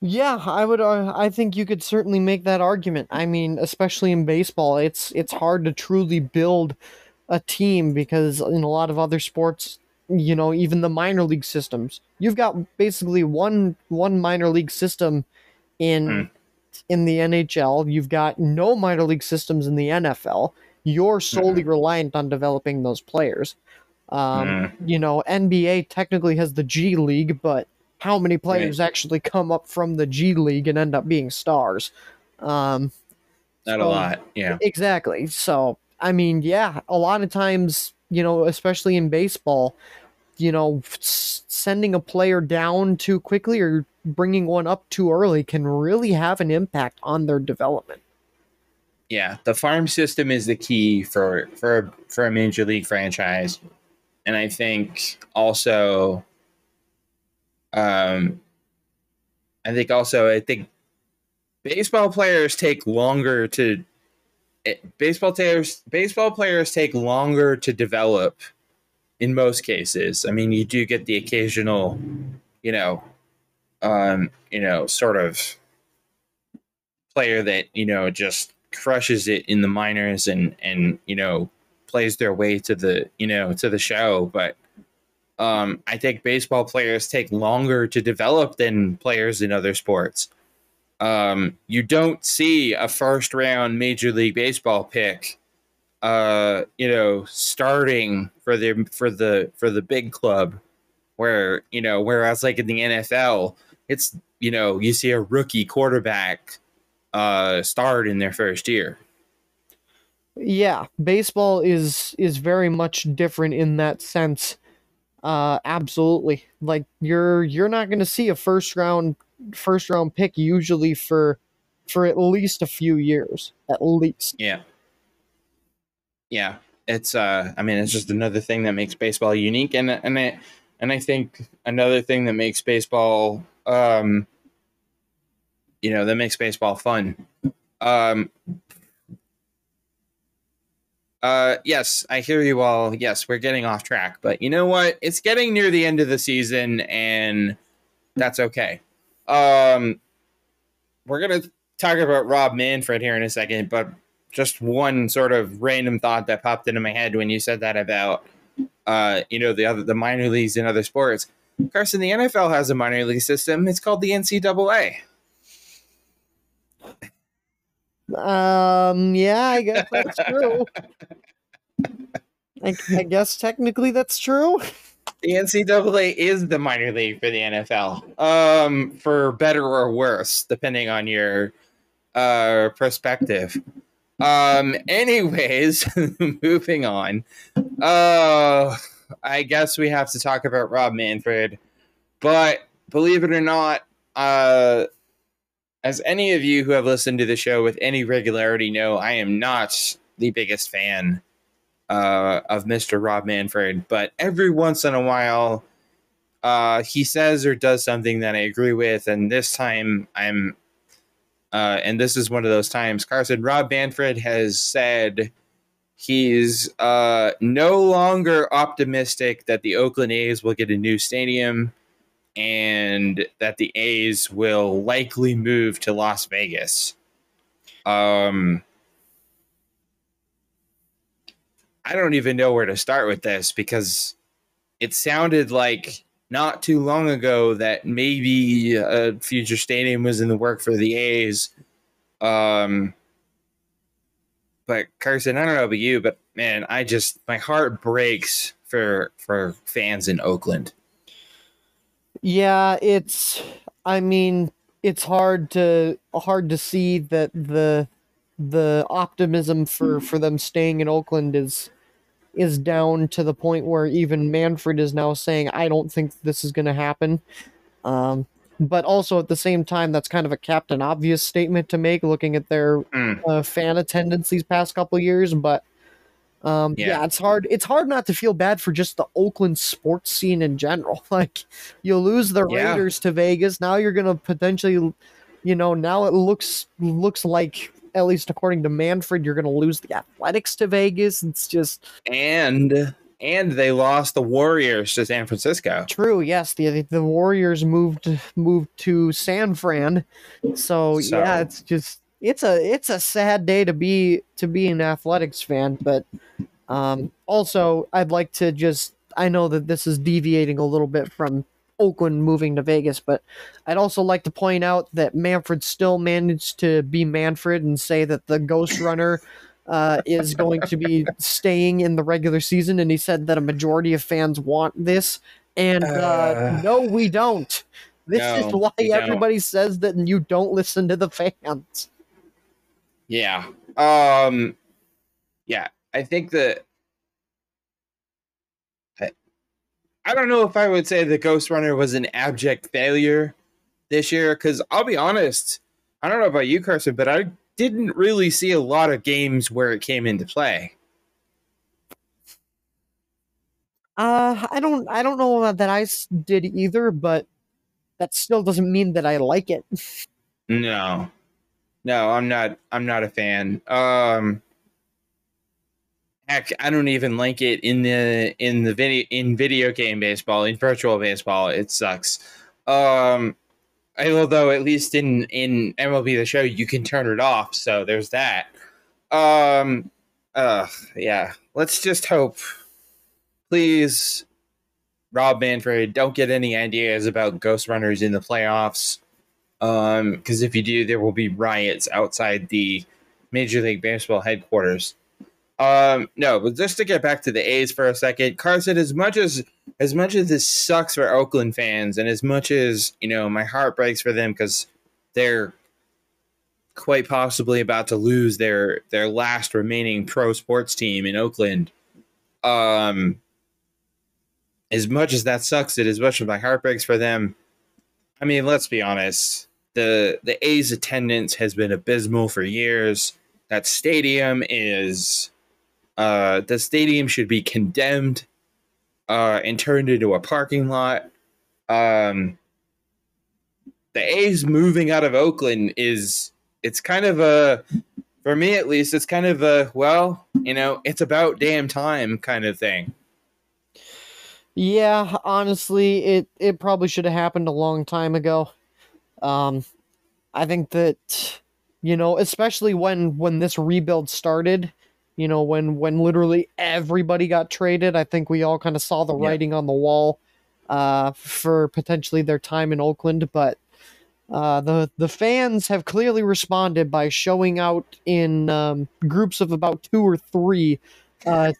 Yeah, I would. Uh, I think you could certainly make that argument. I mean, especially in baseball, it's it's hard to truly build a team because in a lot of other sports, you know, even the minor league systems, you've got basically one one minor league system in Mm. in the NHL. You've got no minor league systems in the NFL. You're solely reliant on developing those players. Um, Mm. You know, NBA technically has the G League, but how many players actually come up from the G League and end up being stars? Um, Not a lot. Yeah. Exactly. So, I mean, yeah, a lot of times, you know, especially in baseball, you know, sending a player down too quickly or bringing one up too early can really have an impact on their development. yeah, the farm system is the key for for for a major league franchise, and I think also, um, I think also I think baseball players take longer to it, baseball players baseball players take longer to develop in most cases. I mean, you do get the occasional, you know, um, you know, sort of player that you know just crushes it in the minors and and you know plays their way to the you know to the show but um i think baseball players take longer to develop than players in other sports um you don't see a first round major league baseball pick uh you know starting for the for the for the big club Where you know, whereas like in the NFL, it's you know you see a rookie quarterback uh start in their first year. Yeah, baseball is is very much different in that sense. Uh absolutely. Like you're you're not going to see a first round first round pick usually for for at least a few years, at least. Yeah. Yeah, it's uh I mean it's just another thing that makes baseball unique and and I, and I think another thing that makes baseball um you know, that makes baseball fun. Um uh yes, I hear you all. Yes, we're getting off track, but you know what? It's getting near the end of the season and that's okay. Um we're going to talk about Rob Manfred here in a second, but just one sort of random thought that popped into my head when you said that about uh, you know, the other the minor leagues and other sports. Carson, the NFL has a minor league system. It's called the NCAA. Um, yeah, I guess that's true. I, I guess technically that's true. The NCAA is the minor league for the NFL. Um, for better or worse, depending on your uh perspective. Um, anyways, moving on. Uh I guess we have to talk about Rob Manfred. But believe it or not, uh as any of you who have listened to the show with any regularity know, I am not the biggest fan uh, of Mr. Rob Manfred, but every once in a while, uh, he says or does something that I agree with, and this time I'm, uh, and this is one of those times. Carson Rob Manfred has said he's uh, no longer optimistic that the Oakland A's will get a new stadium and that the A's will likely move to Las Vegas. Um, I don't even know where to start with this because it sounded like not too long ago that maybe a future stadium was in the work for the A's. Um, but Carson, I don't know about you, but man, I just my heart breaks for for fans in Oakland. Yeah, it's I mean, it's hard to hard to see that the the optimism for for them staying in Oakland is is down to the point where even Manfred is now saying I don't think this is going to happen. Um, but also at the same time, that's kind of a captain obvious statement to make, looking at their Mm. uh, fan attendance these past couple years. But um, yeah. Yeah. it's hard. It's hard not to feel bad for just the Oakland sports scene in general. Like you lose the Yeah. Raiders to Vegas, now you're gonna potentially, you know, now it looks looks like at least according to Manfred, you're gonna lose the Athletics to Vegas. It's just And and they lost the Warriors to San Francisco. True. Yes, the the Warriors moved moved to San Fran, so, So- yeah, it's just it's a it's a sad day to be to be an athletics fan. But um, also, I'd like to just I know that this is deviating a little bit from Oakland moving to Vegas, but I'd also like to point out that Manfred still managed to be Manfred and say that the Ghost Runner. Uh, is going to be staying in the regular season, and he said that a majority of fans want this, and uh, Uh, no, we don't. This is why we don't. everybody says that you don't listen to the fans. Yeah. Um yeah, I think that I, I don't know if I would say the Ghost Runner was an abject failure this year cuz I'll be honest, I don't know about you Carson, but I didn't really see a lot of games where it came into play. Uh, I don't, I don't know that I did either, but that still doesn't mean that I like it. No. No, I'm not I'm not a fan. Um heck, I don't even like it in the in the video in video game baseball, in virtual baseball. It sucks. Um although at least in in MLB the show you can turn it off, so there's that. Um uh yeah, let's just hope please Rob Manfred don't get any ideas about ghost runners in the playoffs um because if you do there will be riots outside the major league baseball headquarters um no but just to get back to the a's for a second carson as much as as much as this sucks for Oakland fans, and as much as you know, my heart breaks for them because they're quite possibly about to lose their their last remaining pro sports team in Oakland. Um, as much as that sucks, it as much as my heart breaks for them. I mean, let's be honest. The the A's attendance has been abysmal for years. That stadium is uh the stadium should be condemned uh and turned into a parking lot. Um the A's moving out of Oakland is it's kind of a for me at least it's kind of a well you know it's about damn time kind of thing yeah honestly it it probably should have happened a long time ago um i think that you know especially when when this rebuild started you know when when literally everybody got traded i think we all kind of saw the Yeah. writing on the wall uh for potentially their time in oakland but uh, the the fans have clearly responded by showing out in um, groups of about two or three uh,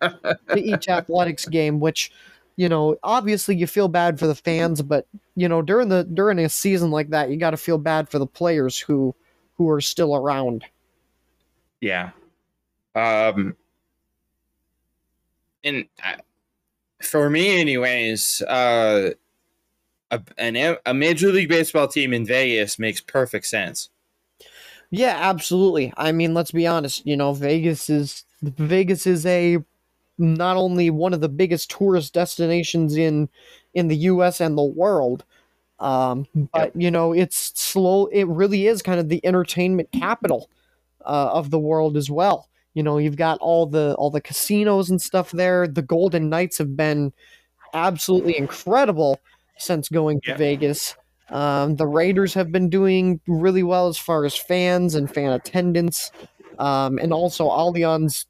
to, to each athletics game. Which, you know, obviously you feel bad for the fans, but you know during the during a season like that, you got to feel bad for the players who who are still around. yeah um and I, for me anyways uh a, an, a major league baseball team in vegas makes perfect sense Yeah, absolutely. I mean, let's be honest. You know, Vegas is Vegas is a not only one of the biggest tourist destinations in in the U.S. and the world, um, but you know, it's slow. It really is kind of the entertainment capital uh, of the world as well. You know, you've got all the all the casinos and stuff there. The Golden Knights have been absolutely incredible since going to Yeah. Vegas. Um, the Raiders have been doing really well as far as fans and fan attendance, um, and also Allianz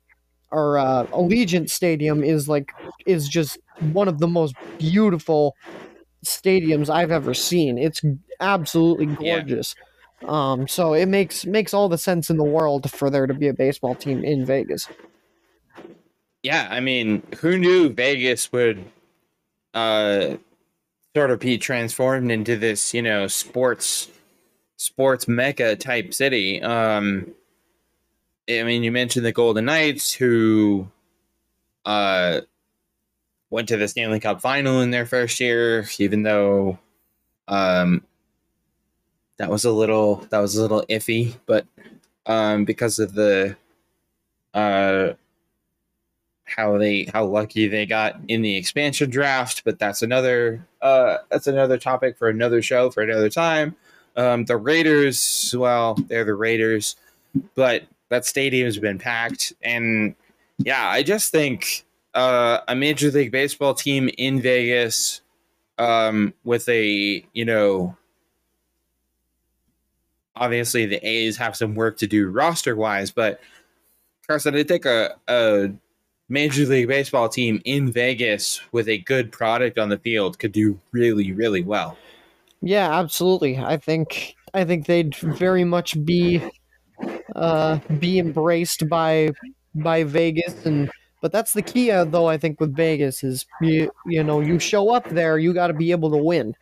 or uh, Allegiant Stadium is like is just one of the most beautiful stadiums I've ever seen. It's absolutely Yeah. Um, so it makes makes all the sense in the world for there to be a baseball team in Vegas. yeah i mean who knew vegas would uh sort of be transformed into this you know sports sports mecca type city um i mean you mentioned the golden knights who uh went to the stanley cup final in their first year even though um that was a little that was a little iffy but um because of the uh how they how lucky they got in the expansion draft but that's another uh that's another topic for another show for another time. Um the raiders well they're the raiders but that stadium's been packed and yeah i just think uh a major league baseball team in vegas um with a you know obviously the a's have some work to do roster wise but carson i think a, a Major League Baseball team in Vegas with a good product on the field could do really, really well. Yeah, absolutely. I think I think they'd very much be uh, be embraced by by Vegas and but that's the key uh, though I think with Vegas is you you know you show up there you got to be able to win.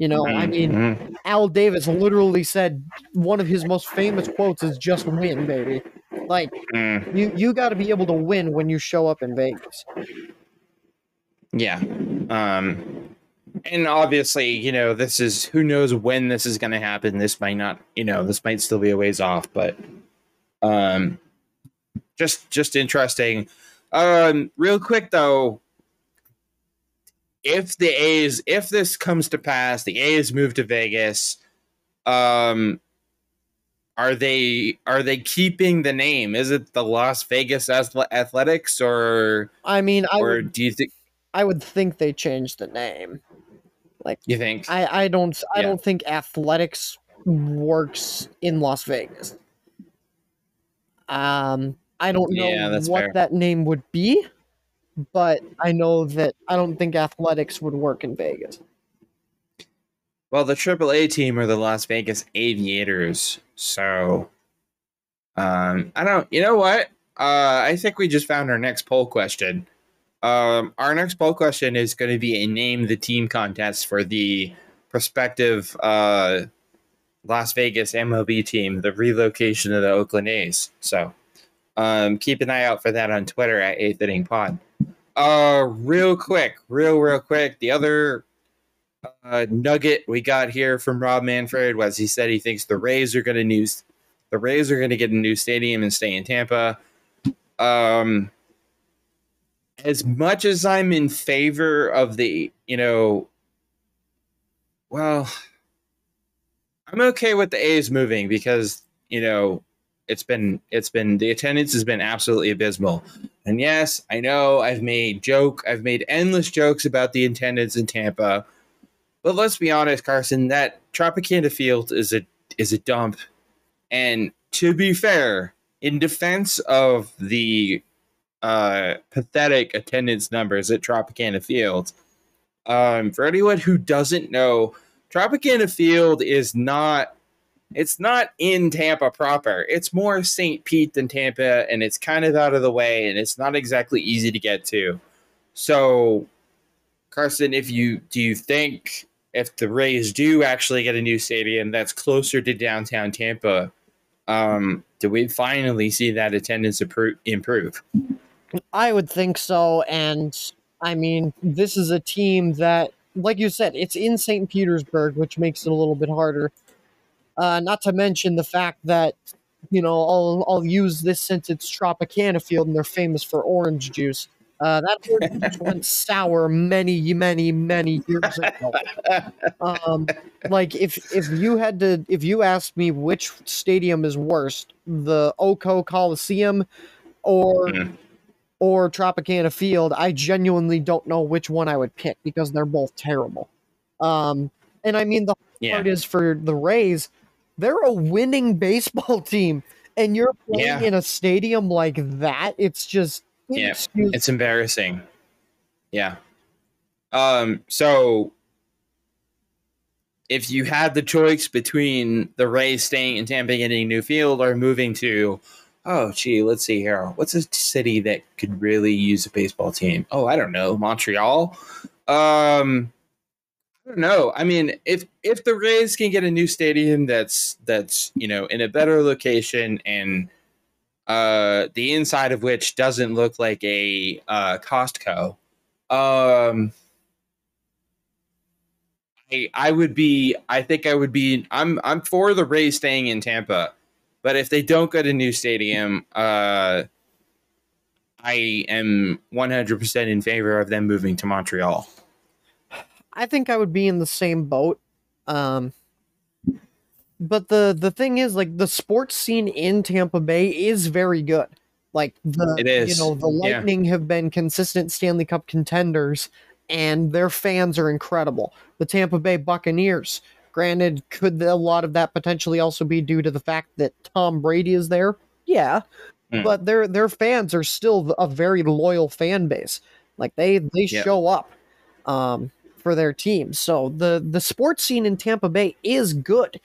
You know, I mean Mhm. Al Davis literally said one of his most famous quotes is just win, baby. Like Mm, you you got to be able to win when you show up in Vegas. yeah. Um, and obviously, you know, this is who knows when this is going to happen. This might not, you know, this might still be a ways off, but um, just just interesting. Um, real quick though, if the A's, if this comes to pass, the A's move to Vegas. Um, are they are they keeping the name? Is it the Las Vegas Athletics or I mean, I or would do you think I would think they changed the name. Like you think? I, I don't I Yeah. don't think athletics works in Las Vegas. Um, I don't know Yeah, what fair. that name would be, but I know that I don't think athletics would work in Vegas. Well, the AAA team are the Las Vegas Aviators, so um, I don't. You know what? Uh, I think we just found our next poll question. Um, our next poll question is going to be a name the team contest for the prospective uh, Las Vegas MLB team, the relocation of the Oakland A's. So um, keep an eye out for that on Twitter at Eighth Inning Pod. Uh, real quick, real real quick. The other uh, nugget we got here from Rob Manfred was he said he thinks the Rays are going to new the Rays are going to get a new stadium and stay in Tampa. Um, as much as I'm in favor of the, you know, well, I'm okay with the A's moving because you know it's been it's been the attendance has been absolutely abysmal. And yes, I know I've made joke I've made endless jokes about the attendance in Tampa. But let's be honest, Carson, that Tropicana Field is a is a dump. And to be fair, in defense of the uh, pathetic attendance numbers at Tropicana Field, um, for anyone who doesn't know, Tropicana Field is not it's not in Tampa proper. It's more St. Pete than Tampa, and it's kind of out of the way, and it's not exactly easy to get to. So, Carson, if you do you think if the Rays do actually get a new stadium that's closer to downtown Tampa, um, do we finally see that attendance improve? I would think so, and I mean, this is a team that, like you said, it's in St. Petersburg, which makes it a little bit harder. Uh, not to mention the fact that, you know, I'll, I'll use this since it's Tropicana Field and they're famous for orange juice. Uh, that went sour many, many, many years ago. Um, like if if you had to, if you asked me which stadium is worst, the O.co Coliseum or mm. or Tropicana Field, I genuinely don't know which one I would pick because they're both terrible. Um, and I mean the yeah. part is for the Rays, they're a winning baseball team, and you're playing yeah. in a stadium like that. It's just yeah, it's embarrassing. Yeah. Um. So, if you had the choice between the Rays staying in Tampa getting a new field or moving to, oh gee, let's see here. What's a city that could really use a baseball team? Oh, I don't know, Montreal. Um know. I mean, if if the Rays can get a new stadium that's that's you know in a better location and uh, the inside of which doesn't look like a uh, Costco, um, I I would be. I think I would be. I'm I'm for the Rays staying in Tampa, but if they don't get a new stadium, uh, I am 100% in favor of them moving to Montreal. I think I would be in the same boat. Um, but the the thing is, like the sports scene in Tampa Bay is very good. Like the it is. you know the Lightning yeah. have been consistent Stanley Cup contenders, and their fans are incredible. The Tampa Bay Buccaneers. Granted, could a lot of that potentially also be due to the fact that Tom Brady is there? Yeah, mm. but their their fans are still a very loyal fan base. Like they they yep. show up. Um, for their team. So the the sports scene in Tampa Bay is good.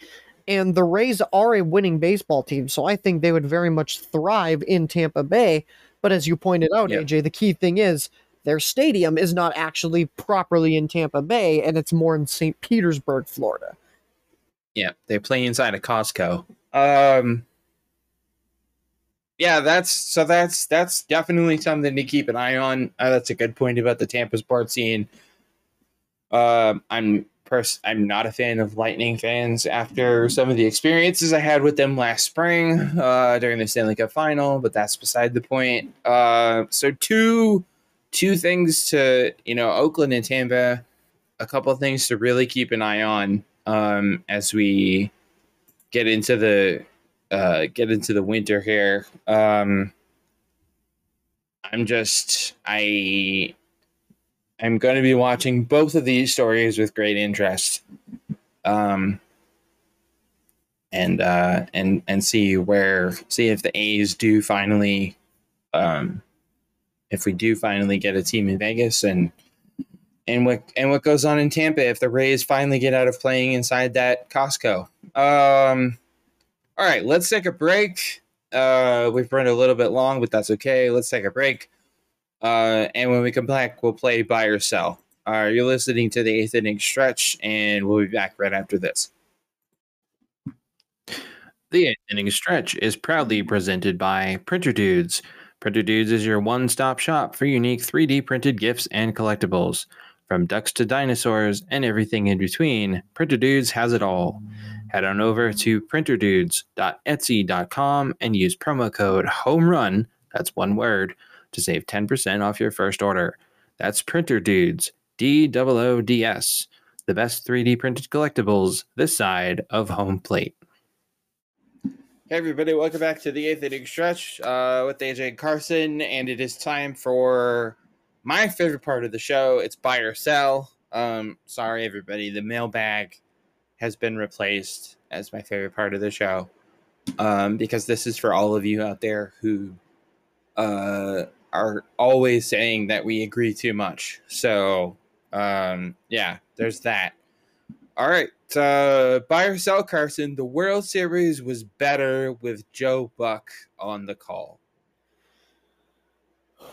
And the Rays are a winning baseball team, so I think they would very much thrive in Tampa Bay. But as you pointed out, yep. AJ, the key thing is their stadium is not actually properly in Tampa Bay, and it's more in St. Petersburg, Florida. Yeah, they play inside a Costco. Um, yeah, that's so that's that's definitely something to keep an eye on. Uh, that's a good point about the Tampa sports scene. Uh, I'm pers- I'm not a fan of Lightning fans after some of the experiences I had with them last spring uh, during the Stanley Cup final, but that's beside the point. Uh, so two two things to you know Oakland and Tampa, a couple things to really keep an eye on um, as we get into the uh, get into the winter here. Um, I'm just I I'm going to be watching both of these stories with great interest, um, and uh, and and see where see if the A's do finally, um, if we do finally get a team in Vegas, and and what and what goes on in Tampa if the Rays finally get out of playing inside that Costco. Um, all right, let's take a break. Uh, we've run a little bit long, but that's okay. Let's take a break. Uh, and when we come back, we'll play buy or sell. Uh, you're listening to the eighth inning stretch, and we'll be back right after this. The eighth inning stretch is proudly presented by Printer Dudes. Printer Dudes is your one stop shop for unique 3D printed gifts and collectibles. From ducks to dinosaurs and everything in between, Printer Dudes has it all. Head on over to printerdudes.etsy.com and use promo code HOMERUN, that's one word, to save 10% off your first order. That's Printer Dudes, D O O D S, the best 3D printed collectibles this side of home plate. Hey everybody, welcome back to the eighth inning stretch uh, with AJ Carson, and it is time for my favorite part of the show. It's buy or sell. Um, sorry everybody, the mailbag has been replaced as my favorite part of the show um, because this is for all of you out there who uh, are always saying that we agree too much. So um, yeah, there's that. All right, uh, buy or sell, Carson. The World Series was better with Joe Buck on the call.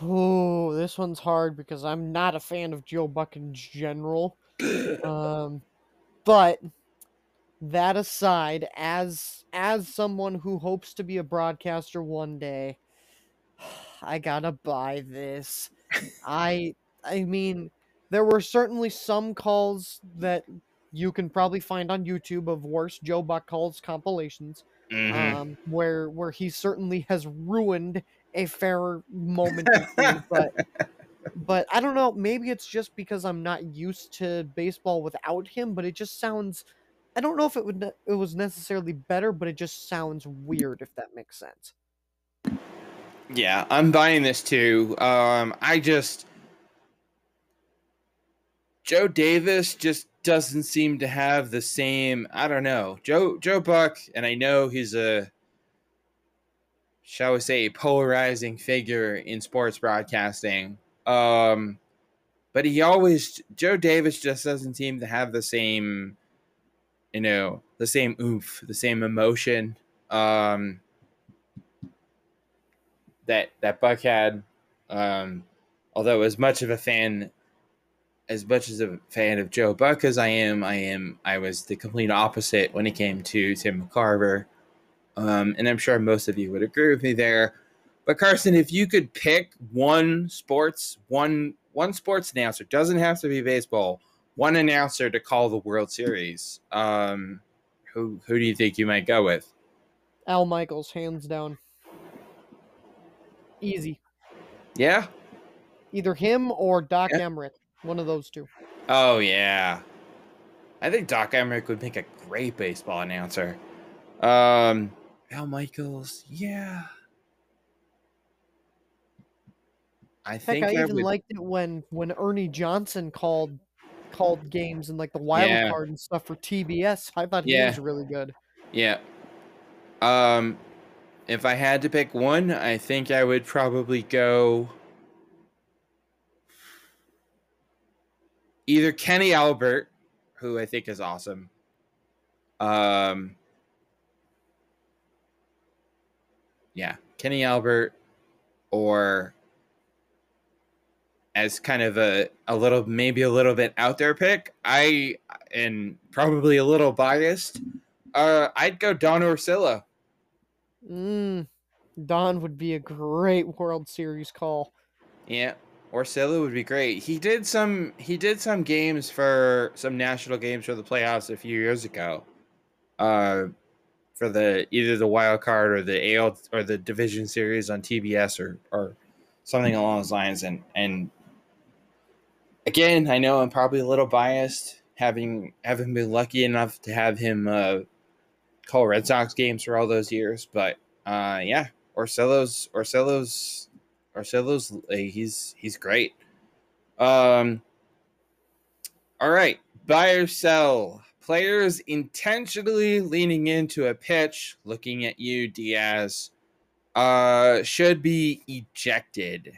Oh, this one's hard because I'm not a fan of Joe Buck in general. um, but that aside, as as someone who hopes to be a broadcaster one day, I gotta buy this. I I mean, there were certainly some calls that you can probably find on YouTube of worse Joe Buck calls compilations, Mhm. um, where where he certainly has ruined a fair moment. but but I don't know. Maybe it's just because I'm not used to baseball without him. But it just sounds. I don't know if it would it was necessarily better, but it just sounds weird if that makes sense. Yeah, I'm buying this too. Um, I just Joe Davis just doesn't seem to have the same. I don't know, Joe Joe Buck, and I know he's a shall we say polarizing figure in sports broadcasting. Um, but he always Joe Davis just doesn't seem to have the same, you know, the same oomph, the same emotion. Um, that that Buck had. Um, although as much of a fan as much as a fan of Joe Buck as I am, I am I was the complete opposite when it came to Tim McCarver. Um, and I'm sure most of you would agree with me there. But Carson, if you could pick one sports, one one sports announcer, doesn't have to be baseball, one announcer to call the World Series, um, who who do you think you might go with? Al Michaels, hands down. Easy. Yeah. Either him or Doc Yeah. Emrick. One of those two. Oh yeah, I think Doc Emrick would make a great baseball announcer. Um, Al Michaels, yeah. I Heck, think I even would. liked it when when Ernie Johnson called called games and like the wild Yeah. card and stuff for TBS. I thought he Yeah. was really good. Yeah. Um, if I had to pick one, I think I would probably go either Kenny Albert, who I think is awesome. Um, yeah, Kenny Albert, or as kind of a a little maybe a little bit out there pick. I and probably a little biased. Uh, I'd go Don Orsillo. Mm, Don would be a great World Series call. Yeah, Orsillo would be great. He did some he did some games for some national games for the playoffs a few years ago. Uh for the either the wild card or the AL or the division series on TBS or or something along those lines and and again, I know I'm probably a little biased having having been lucky enough to have him uh call Red Sox games for all those years, but uh yeah, Orsillo's Orsillo's Orsillo's uh, he's he's great. Um all right, buy or sell. Players intentionally leaning into a pitch, looking at you, Diaz, uh, should be ejected.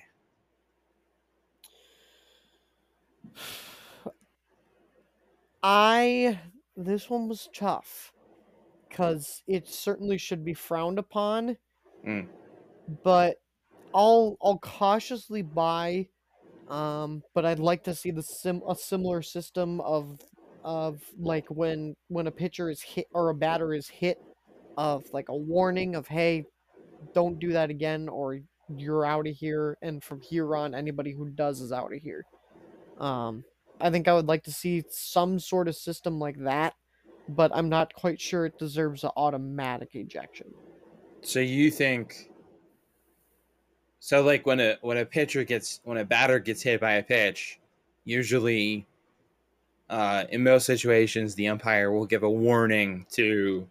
I this one was tough because it certainly should be frowned upon, Mm. but I'll I'll cautiously buy, um, but I'd like to see the sim a similar system of of like when when a pitcher is hit or a batter is hit, of like a warning of hey, don't do that again or you're out of here, and from here on, anybody who does is out of here. Um, I think I would like to see some sort of system like that, but I'm not quite sure it deserves an automatic ejection. So you think so like when a when a pitcher gets when a batter gets hit by a pitch, usually uh in most situations the umpire will give a warning to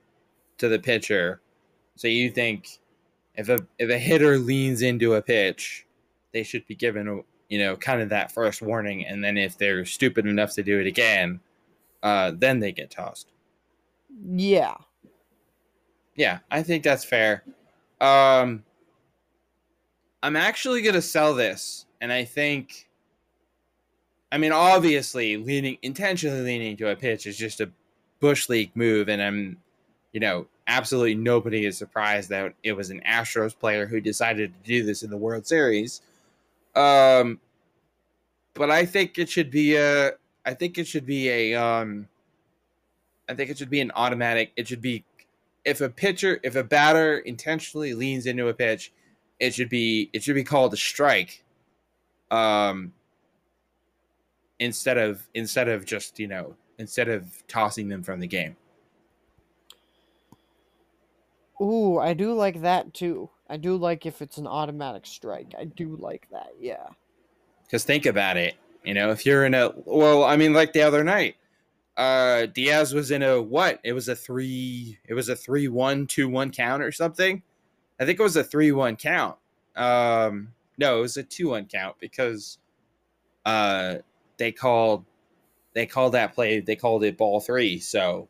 to the pitcher. So you think if a if a hitter leans into a pitch, they should be given a you know kind of that first warning, and then if they're stupid enough to do it again, uh, then they get tossed. Yeah. Yeah, I think that's fair. Um, I'm actually gonna sell this, and I think. I mean, obviously, leaning intentionally leaning to a pitch is just a bush league move, and I'm, you know, absolutely nobody is surprised that it was an Astros player who decided to do this in the World Series. Um, but I think it should be a. I think it should be a. Um, I think it should be an automatic. It should be if a pitcher, if a batter intentionally leans into a pitch, it should be it should be called a strike. Um, instead of instead of just you know instead of tossing them from the game. Ooh, I do like that too. I do like if it's an automatic strike. I do like that. Yeah. Because think about it. You know, if you're in a well, I mean, like the other night, uh Diaz was in a what? It was a three. It was a three one two one count or something. I think it was a three one count. Um, no, it was a two one count because uh they called they called that play. They called it ball three. So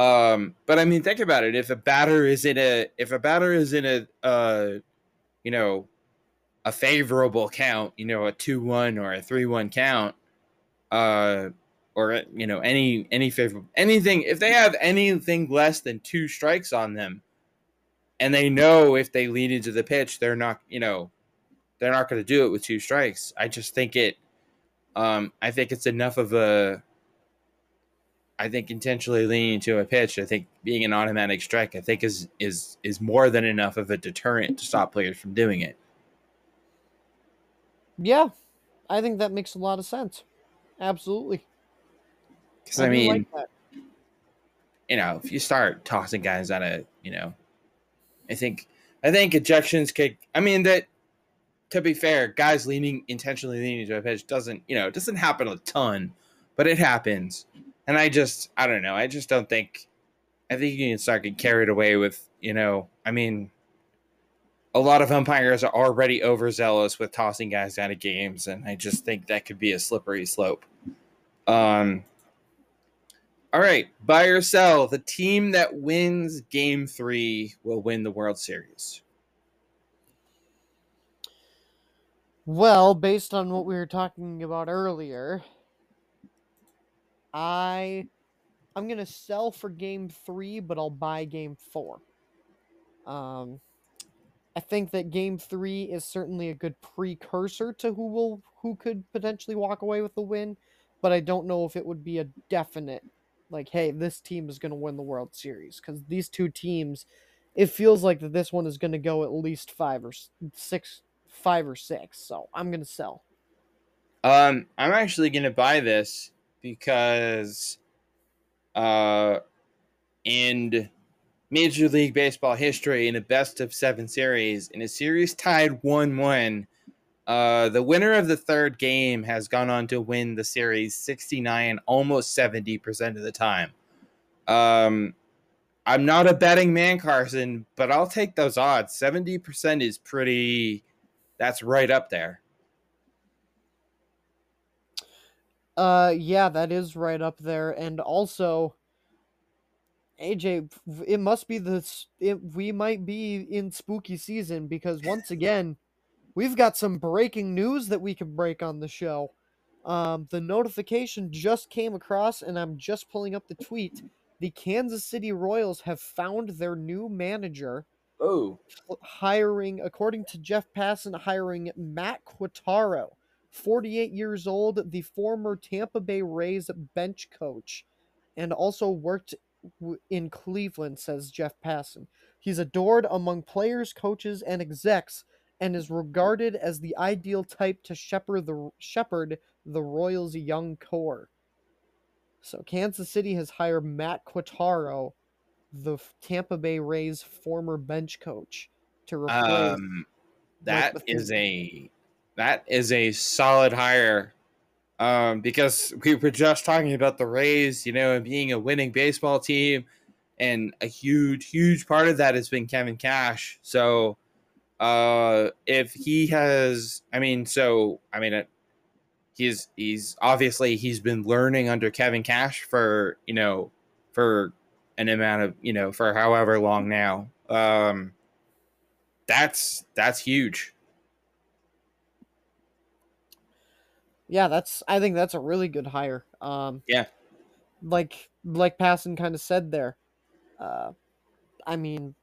um, but I mean, think about it. If a batter is in a if a batter is in a uh, you know, a favorable count, you know, a two one or a three one count, uh, or you know, any any favorable anything. If they have anything less than two strikes on them, and they know if they lean into the pitch, they're not, you know, they're not going to do it with two strikes. I just think it. Um, I think it's enough of a I think intentionally leaning to a pitch, I think being an automatic strike, I think is is is more than enough of a deterrent to stop players from doing it. Yeah, I think that makes a lot of sense. Absolutely. Because I, I mean, like you know, if you start tossing guys out of, you know, I think I think ejections could. I mean that. To be fair, guys leaning intentionally leaning to a pitch doesn't, you know, it doesn't happen a ton, but it happens and I just I don't know. I just don't think I think you can start getting carried away with, you know, I mean a lot of umpires are already overzealous with tossing guys out of games, and I just think that could be a slippery slope. Um all right, buy or sell. The team that wins game three will win the World Series. Well, based on what we were talking about earlier, I I'm gonna sell for game three, but I'll buy game four. Um, I think that game three is certainly a good precursor to who will who could potentially walk away with the win, but I don't know if it would be a definite like, hey, this team is gonna win the World Series because these two teams, it feels like that this one is gonna go at least five or six, five or six. So I'm gonna sell. Um, I'm actually gonna buy this because uh, in Major League Baseball history, in a best of seven series, in a series tied 1 1, uh, the winner of the third game has gone on to win the series 69, almost 70% of the time. Um, I'm not a betting man, Carson, but I'll take those odds. 70% is pretty, that's right up there. Uh, yeah, that is right up there, and also, AJ, it must be this. It, we might be in spooky season because once again, we've got some breaking news that we can break on the show. Um, the notification just came across, and I'm just pulling up the tweet. The Kansas City Royals have found their new manager. Oh, hiring, according to Jeff Passan, hiring Matt Quatraro, 48 years old, the former Tampa Bay Rays bench coach, and also worked in Cleveland, says Jeff Passan. He's adored among players, coaches, and execs, and is regarded as the ideal type to shepherd the shepherd the Royals' young core. So Kansas City has hired Matt Quatraro, the Tampa Bay Rays former bench coach, to replace. um, that is a that is a solid hire. Um, because we were just talking about the Rays, you know, and being a winning baseball team, and a huge, huge part of that has been Kevin Cash. So, uh, if he has, I mean, so I mean, he's he's obviously he's been learning under Kevin Cash for you know for an amount of you know for however long now. Um, that's that's huge. Yeah, that's I think that's a really good hire. Um Yeah. Like like Passan kind of said there. Uh I mean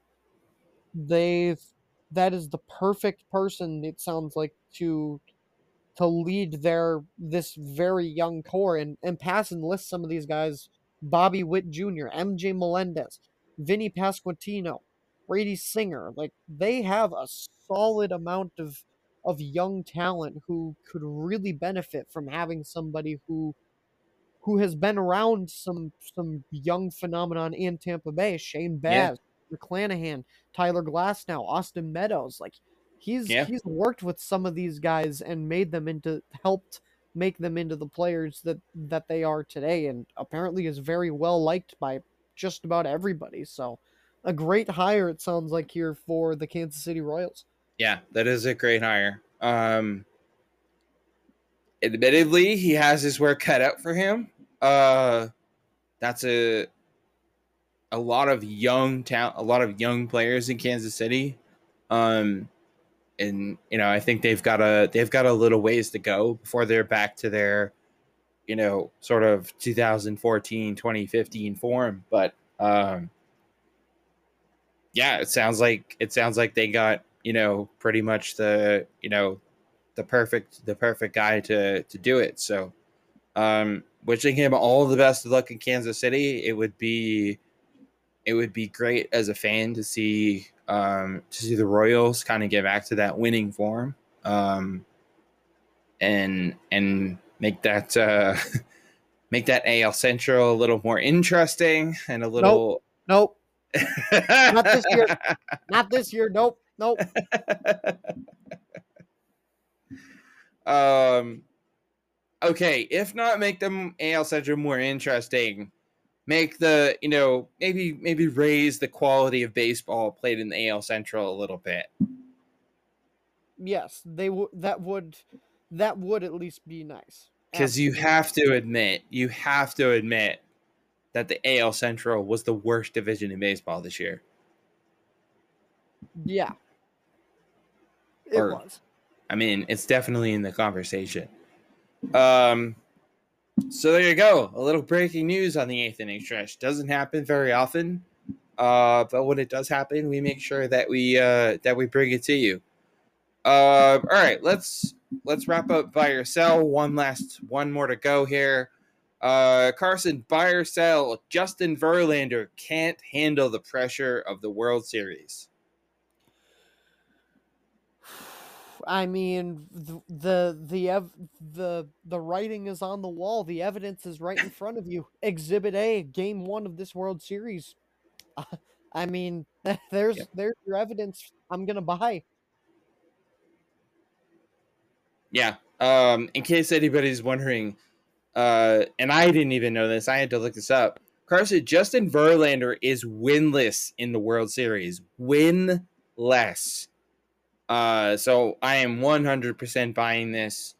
they've that is the perfect person it sounds like to to lead their this very young core and and pass and list some of these guys Bobby Witt Jr., MJ Melendez, Vinny Pasquantino, Brady Singer. Like they have a solid amount of of young talent who could really benefit from having somebody who who has been around some some young phenomenon in Tampa Bay. Shane Yeah. McClanahan, Tyler Glasnow, Austin Meadows. Like he's Yeah. he's worked with some of these guys and made them into helped make them into the players that that they are today and apparently is very well liked by just about everybody. So a great hire it sounds like here for the Kansas City Royals. Yeah, that is a great hire. Um, admittedly, he has his work cut out for him. Uh, that's a a lot of young talent, a lot of young players in Kansas City. Um, and you know, I think they've got a they've got a little ways to go before they're back to their, you know, sort of 2014, 2015 form. But um, yeah, it sounds like it sounds like they got you know pretty much the you know the perfect the perfect guy to to do it. So, um, wishing him all the best of luck in Kansas City. It would be it would be great as a fan to see um, to see the Royals kind of get back to that winning form um, and and make that uh, make that AL Central a little more interesting and a little. Nope, nope. Not this year. not this year. Nope, nope. um okay if not make them al central more interesting make the you know maybe maybe raise the quality of baseball played in the al central a little bit Yes, they would. That would that would at least be nice. because you have to admit you have to admit that the al central was the worst division in baseball this year Yeah. It Or- was. I mean, it's definitely in the conversation. Um, so there you go. A little breaking news on the eighth inning stretch. Doesn't happen very often, uh, but when it does happen, we make sure that we uh, that we bring it to you. Uh, all right, let's let's wrap up buy or sell. One last, one more to go here. Uh, Carson, buy or sell. Justin Verlander can't handle the pressure of the World Series. I mean, th- the the ev- the the writing is on the wall. The evidence is right in front of you. Exhibit A, Game One of this World Series. I mean, there's Yep. there's your evidence. I'm gonna buy. Yeah. Um, in case anybody's wondering, uh, and I didn't even know this, I had to look this up. Carson, Justin Verlander is winless in the World Series. Winless. Uh, so I am 100% buying this.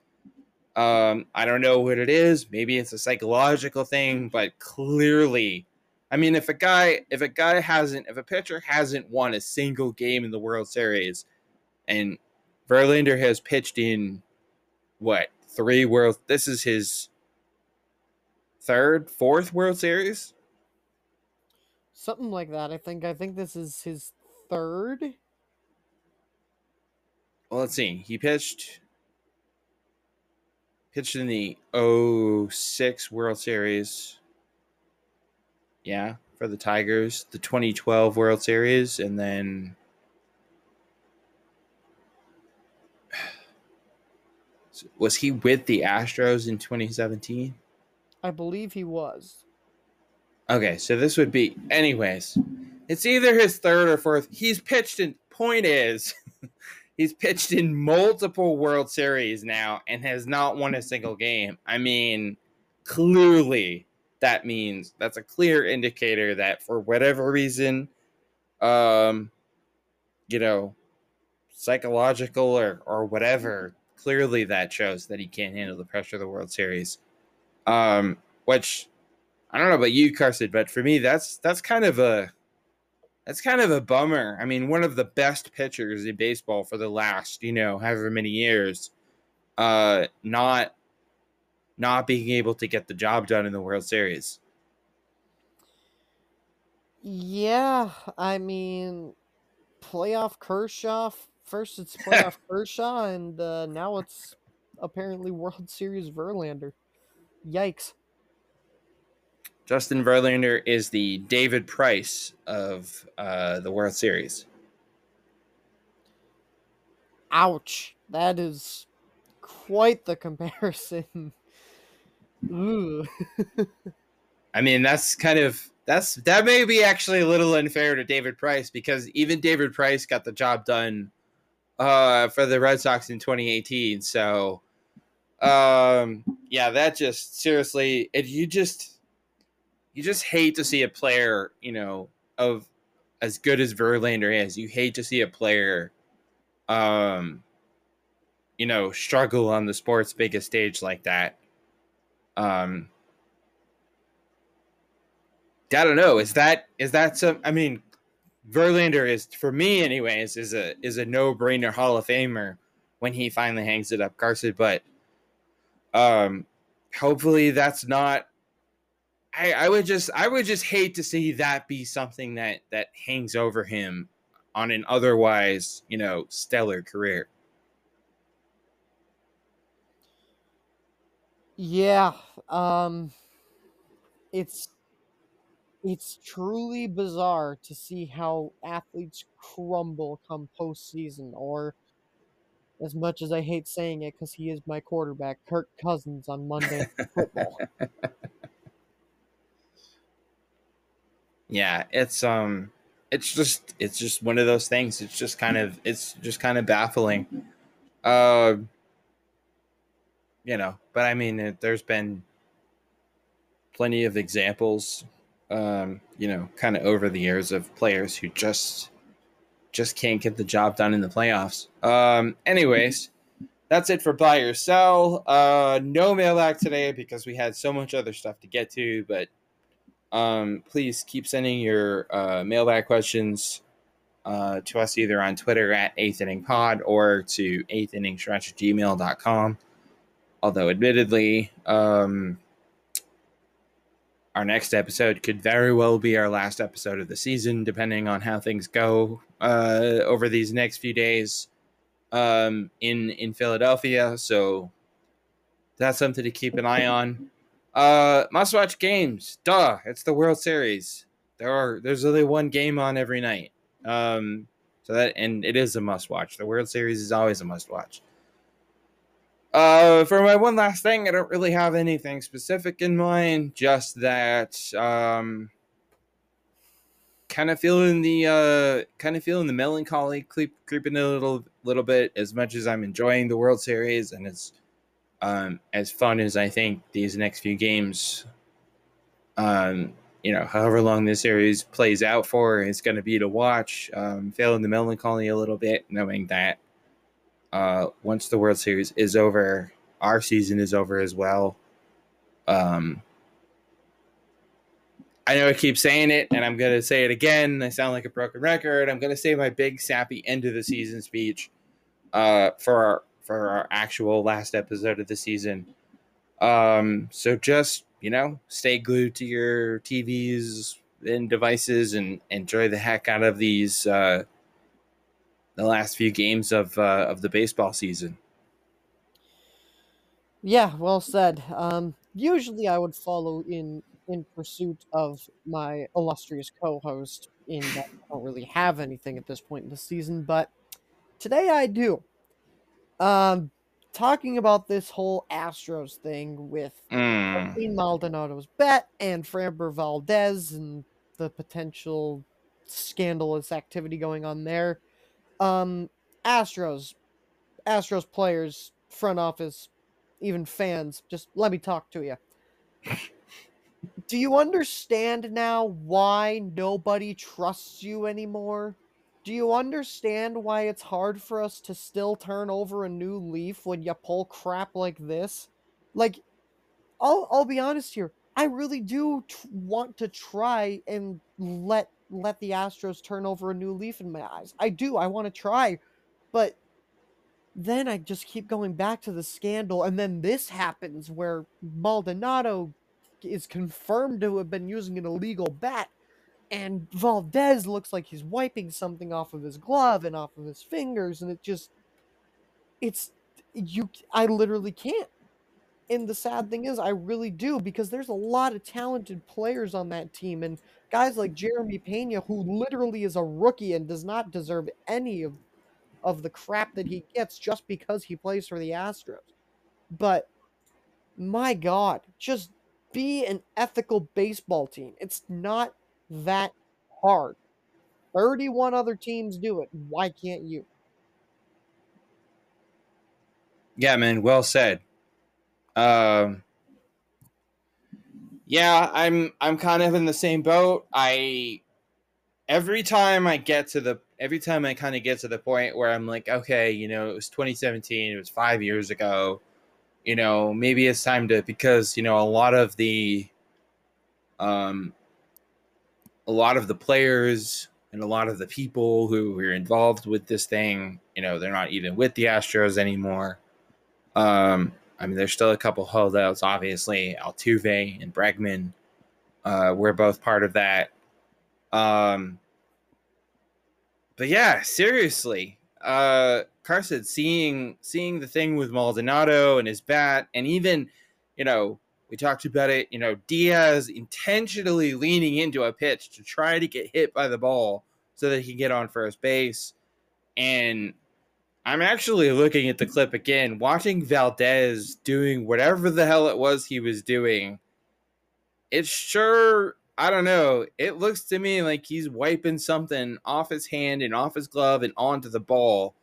Um, I don't know what it is. Maybe it's a psychological thing, but clearly, I mean, if a guy, if a guy hasn't, if a pitcher hasn't won a single game in the World Series, and Verlander has pitched in what three world this is his third fourth world series Something like that. I think. I think this is his third. Well, let's see. He pitched pitched in the 06 World Series. Yeah, for the Tigers, the 2012 World Series, and then was he with the Astros in 2017? I believe he was. Okay, so this would be, anyways, it's either his third or fourth. He's pitched in, point is, he's pitched in multiple World Series now and has not won a single game. I mean, clearly that means that's a clear indicator that for whatever reason, um, you know, psychological or, or whatever, clearly that shows that he can't handle the pressure of the World Series. Um, which I don't know about you, Carson, but for me, that's that's kind of a that's kind of a bummer. I mean, one of the best pitchers in baseball for the last, you know, however many years, uh, not not being able to get the job done in the World Series. Yeah, I mean, playoff Kershaw. First, it's playoff Kershaw, and uh, now it's apparently World Series Verlander. Yikes! Justin Verlander is the David Price of uh, the World Series. Ouch! That is quite the comparison. Ooh. I mean, that's kind of that's that may be actually a little unfair to David Price because even David Price got the job done uh, for the Red Sox in 2018. So, um, yeah, that just seriously, if you just you just hate to see a player, you know, of as good as Verlander is. You hate to see a player, um, you know, struggle on the sport's biggest stage like that. Um, I don't know. Is that is that some? I mean, Verlander is for me, anyways, is a is a no brainer Hall of Famer when he finally hangs it up, Carson. But um, hopefully that's not. I I would just I would just hate to see that be something that that hangs over him on an otherwise you know stellar career. Yeah, um, it's it's truly bizarre to see how athletes crumble come postseason, or as much as I hate saying it, because he is my quarterback, Kirk Cousins on Monday Football. Yeah, it's um, it's just it's just one of those things. It's just kind of it's just kind of baffling. Uh, you know, but I mean, it, there's been plenty of examples, um, you know, kind of over the years of players who just just can't get the job done in the playoffs. Um, anyways, that's it for buy or sell. Uh, no mailbag today because we had so much other stuff to get to, but um, please keep sending your uh, mailbag questions uh, to us either on Twitter at 8th Inning Pod or to 8th Inning Stretch gmail.com. Although, admittedly, um, our next episode could very well be our last episode of the season, depending on how things go uh, over these next few days um, in in Philadelphia. So that's something to keep an eye on. Uh, must watch games. Duh, it's the World Series. There are there's only one game on every night. Um, so that and it is a must watch. The World Series is always a must watch. Uh, for my one last thing, I don't really have anything specific in mind. Just that, um, kind of feeling the uh, kind of feeling the melancholy creep, creeping a little little bit. As much as I'm enjoying the World Series and as um, as fun as I think these next few games, um, you know, however long this series plays out for, it's going to be to watch. Um, feeling the melancholy a little bit, knowing that uh, once the World Series is over, our season is over as well. Um, I know I keep saying it, and I'm going to say it again. I sound like a broken record. I'm going to say my big sappy end of the season speech uh, for our for our actual last episode of the season. Um, so just you know, stay glued to your TVs and devices, and enjoy the heck out of these uh, the last few games of uh, of the baseball season. Yeah, well said. Um, usually I would follow in in pursuit of my illustrious co-host in that I don't really have anything at this point in the season, but today I do. Um, talking about this whole Astros thing with Mm. Martin Maldonado's bet and Framber Valdez and the potential scandalous activity going on there. Um, Astros, Astros players, front office, even fans, just let me talk to you. Do you understand now why nobody trusts you anymore? Do you understand why it's hard for us to still turn over a new leaf when you pull crap like this? Like, I'll I'll be honest here. I really do t- want to try and let let the Astros turn over a new leaf in my eyes. I do. I want to try, but then I just keep going back to the scandal, and then this happens where Maldonado is confirmed to have been using an illegal bat, and Valdez looks like he's wiping something off of his glove and off of his fingers, and it just it's you I literally can't. And the sad thing is I really do because there's a lot of talented players on that team and guys like Jeremy Pena who literally is a rookie and does not deserve any of of the crap that he gets just because he plays for the Astros. But my god, just be an ethical baseball team. It's not that hard. 31 other teams do it. Why can't you? Yeah, man. Well said. Um, yeah, I'm I'm kind of in the same boat. I every time I get to the every time I kind of get to the point where I'm like, okay, you know, it was 2017, it was five years ago. You know, maybe it's time to because you know a lot of the um a lot of the players and a lot of the people who were involved with this thing, you know, they're not even with the Astros anymore. Um, I mean, there's still a couple holdouts, obviously. Altuve and Bregman uh, were both part of that. Um, but yeah, seriously, uh, Carson, seeing seeing the thing with Maldonado and his bat, and even, you know, we talked about it. You know, Diaz intentionally leaning into a pitch to try to get hit by the ball so that he can get on first base, and I'm actually looking at the clip again, watching Valdez doing whatever the hell it was he was doing. It's sure, I don't know, it looks to me like he's wiping something off his hand and off his glove and onto the ball.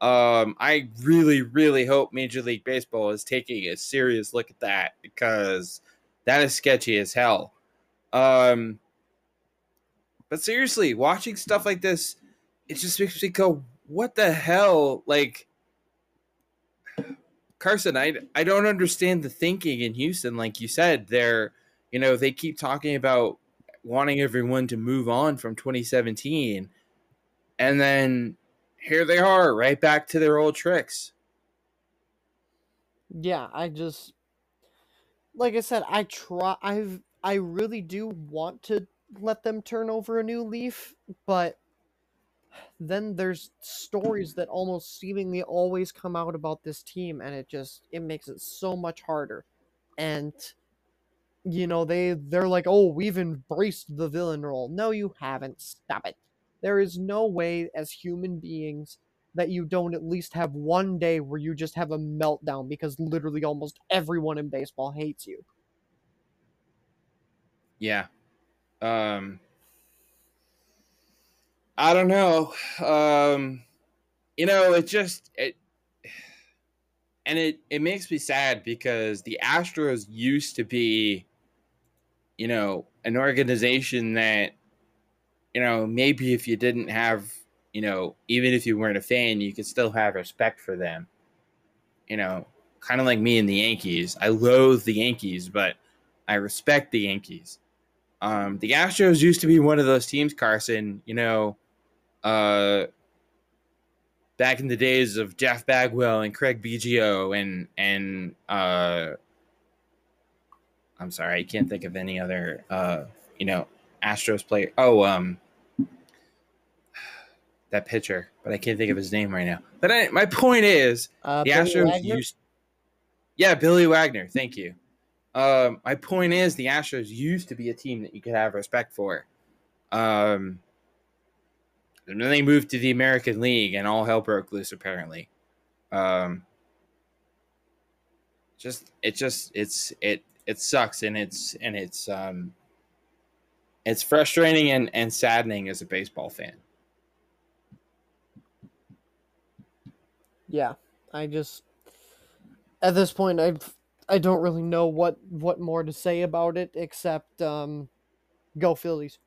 Um, I really, really hope Major League Baseball is taking a serious look at that because that is sketchy as hell. Um, but seriously, watching stuff like this, it just makes me go, what the hell? Like Carson, I I don't understand the thinking in Houston. Like you said, they're you know they keep talking about wanting everyone to move on from 2017, and then here they are, right back to their old tricks. Yeah, I just like I said, I try I've I really do want to let them turn over a new leaf, but then there's stories that almost seemingly always come out about this team and it just it makes it so much harder. And you know, they they're like, "Oh, we've embraced the villain role." No, you haven't. Stop it. There is no way as human beings that you don't at least have one day where you just have a meltdown because literally almost everyone in baseball hates you. Yeah. Um I don't know. Um you know, it just it and it it makes me sad because the Astros used to be you know, an organization that you know, maybe if you didn't have, you know, even if you weren't a fan, you could still have respect for them. You know, kind of like me and the Yankees. I loathe the Yankees, but I respect the Yankees. Um, the Astros used to be one of those teams, Carson, you know, uh, back in the days of Jeff Bagwell and Craig Biggio and and uh, I'm sorry, I can't think of any other uh, you know Astros player. Oh, um, that pitcher, but I can't think of his name right now. But I, my point is, Uh, the Billy Astros Wagner? used. Yeah, Billy Wagner. Thank you. Um, my point is, the Astros used to be a team that you could have respect for. Um, and then they moved to the American League, and all hell broke loose. Apparently, um, just it just it's it it sucks, and it's and it's um, it's frustrating and and saddening as a baseball fan. Yeah, I just at this point I I don't really know what what more to say about it except um, go Phillies.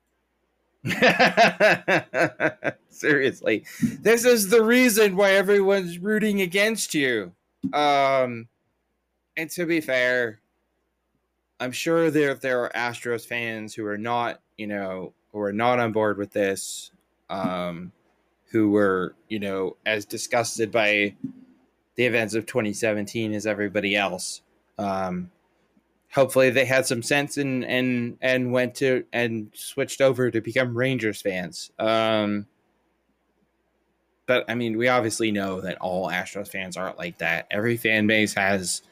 Seriously, this is the reason why everyone's rooting against you. Um, and to be fair, I'm sure there there are Astros fans who are not, you know, who are not on board with this, um, who were, you know, as disgusted by the events of 2017 as everybody else. Um, hopefully they had some sense and and and went to and switched over to become Rangers fans. Um, but I mean, we obviously know that all Astros fans aren't like that. Every fan base has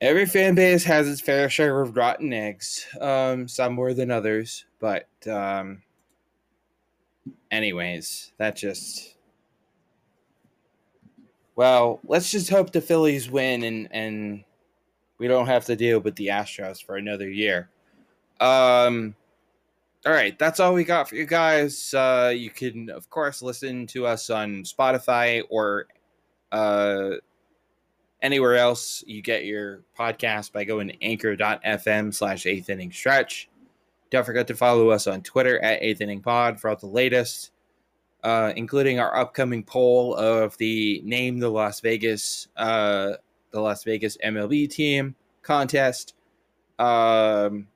every fan base has its fair share of rotten eggs. Um, some more than others, but um, anyways, that just. Well, let's just hope the Phillies win and and we don't have to deal with the Astros for another year. Um, all right, that's all we got for you guys. Uh, you can, of course, listen to us on Spotify or uh, anywhere else you get your podcast by going to anchor.fm slash eighth inning stretch. Don't forget to follow us on Twitter at eighth inning pod for all the latest, uh, including our upcoming poll of the name the Las Vegas uh, the Las Vegas MLB team contest. Um,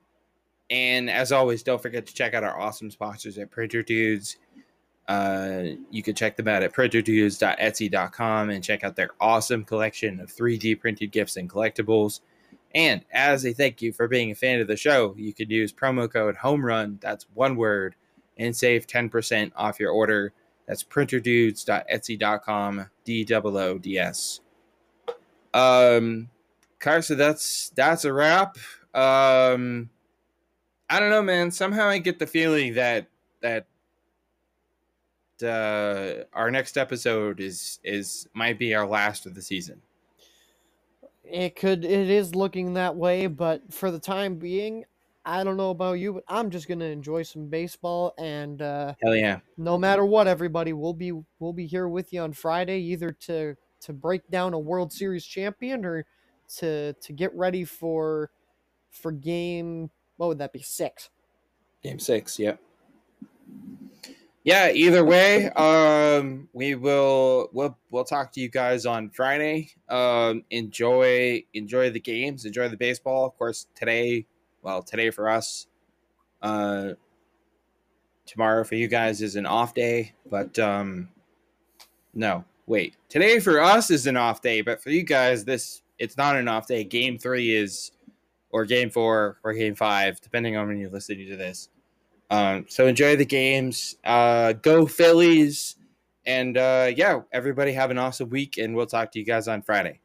and as always, don't forget to check out our awesome sponsors at Printer Dudes. Uh, you can check them out at printerdoods.etsy.com and check out their awesome collection of 3D printed gifts and collectibles. And as a thank you for being a fan of the show, you can use promo code HOMERUN, that's one word, and save 10% off your order. That's printerdoods.etsy.com, D O O D S. Um, Carson, that's that's a wrap. Um, I don't know, man. Somehow I get the feeling that that uh, our next episode is is might be our last of the season. It could it is looking that way, but for the time being, I don't know about you, but I'm just gonna enjoy some baseball and uh, Hell yeah! no matter what, everybody, we'll be we'll be here with you on Friday, either to to break down a World Series champion or to to get ready for for game. What would that be? Six. Game six. Yep. Yeah. Either way, um, we will we'll we'll talk to you guys on Friday. Um, enjoy enjoy the games, enjoy the baseball. Of course, today, well, today for us, uh, tomorrow for you guys is an off day, but um, no, wait, today for us is an off day, but for you guys, this it's not an off day. Game three is, or game four, or game five, depending on when you're listening to this. Um, so enjoy the games. Uh, go Phillies. And uh, yeah, everybody have an awesome week, and we'll talk to you guys on Friday.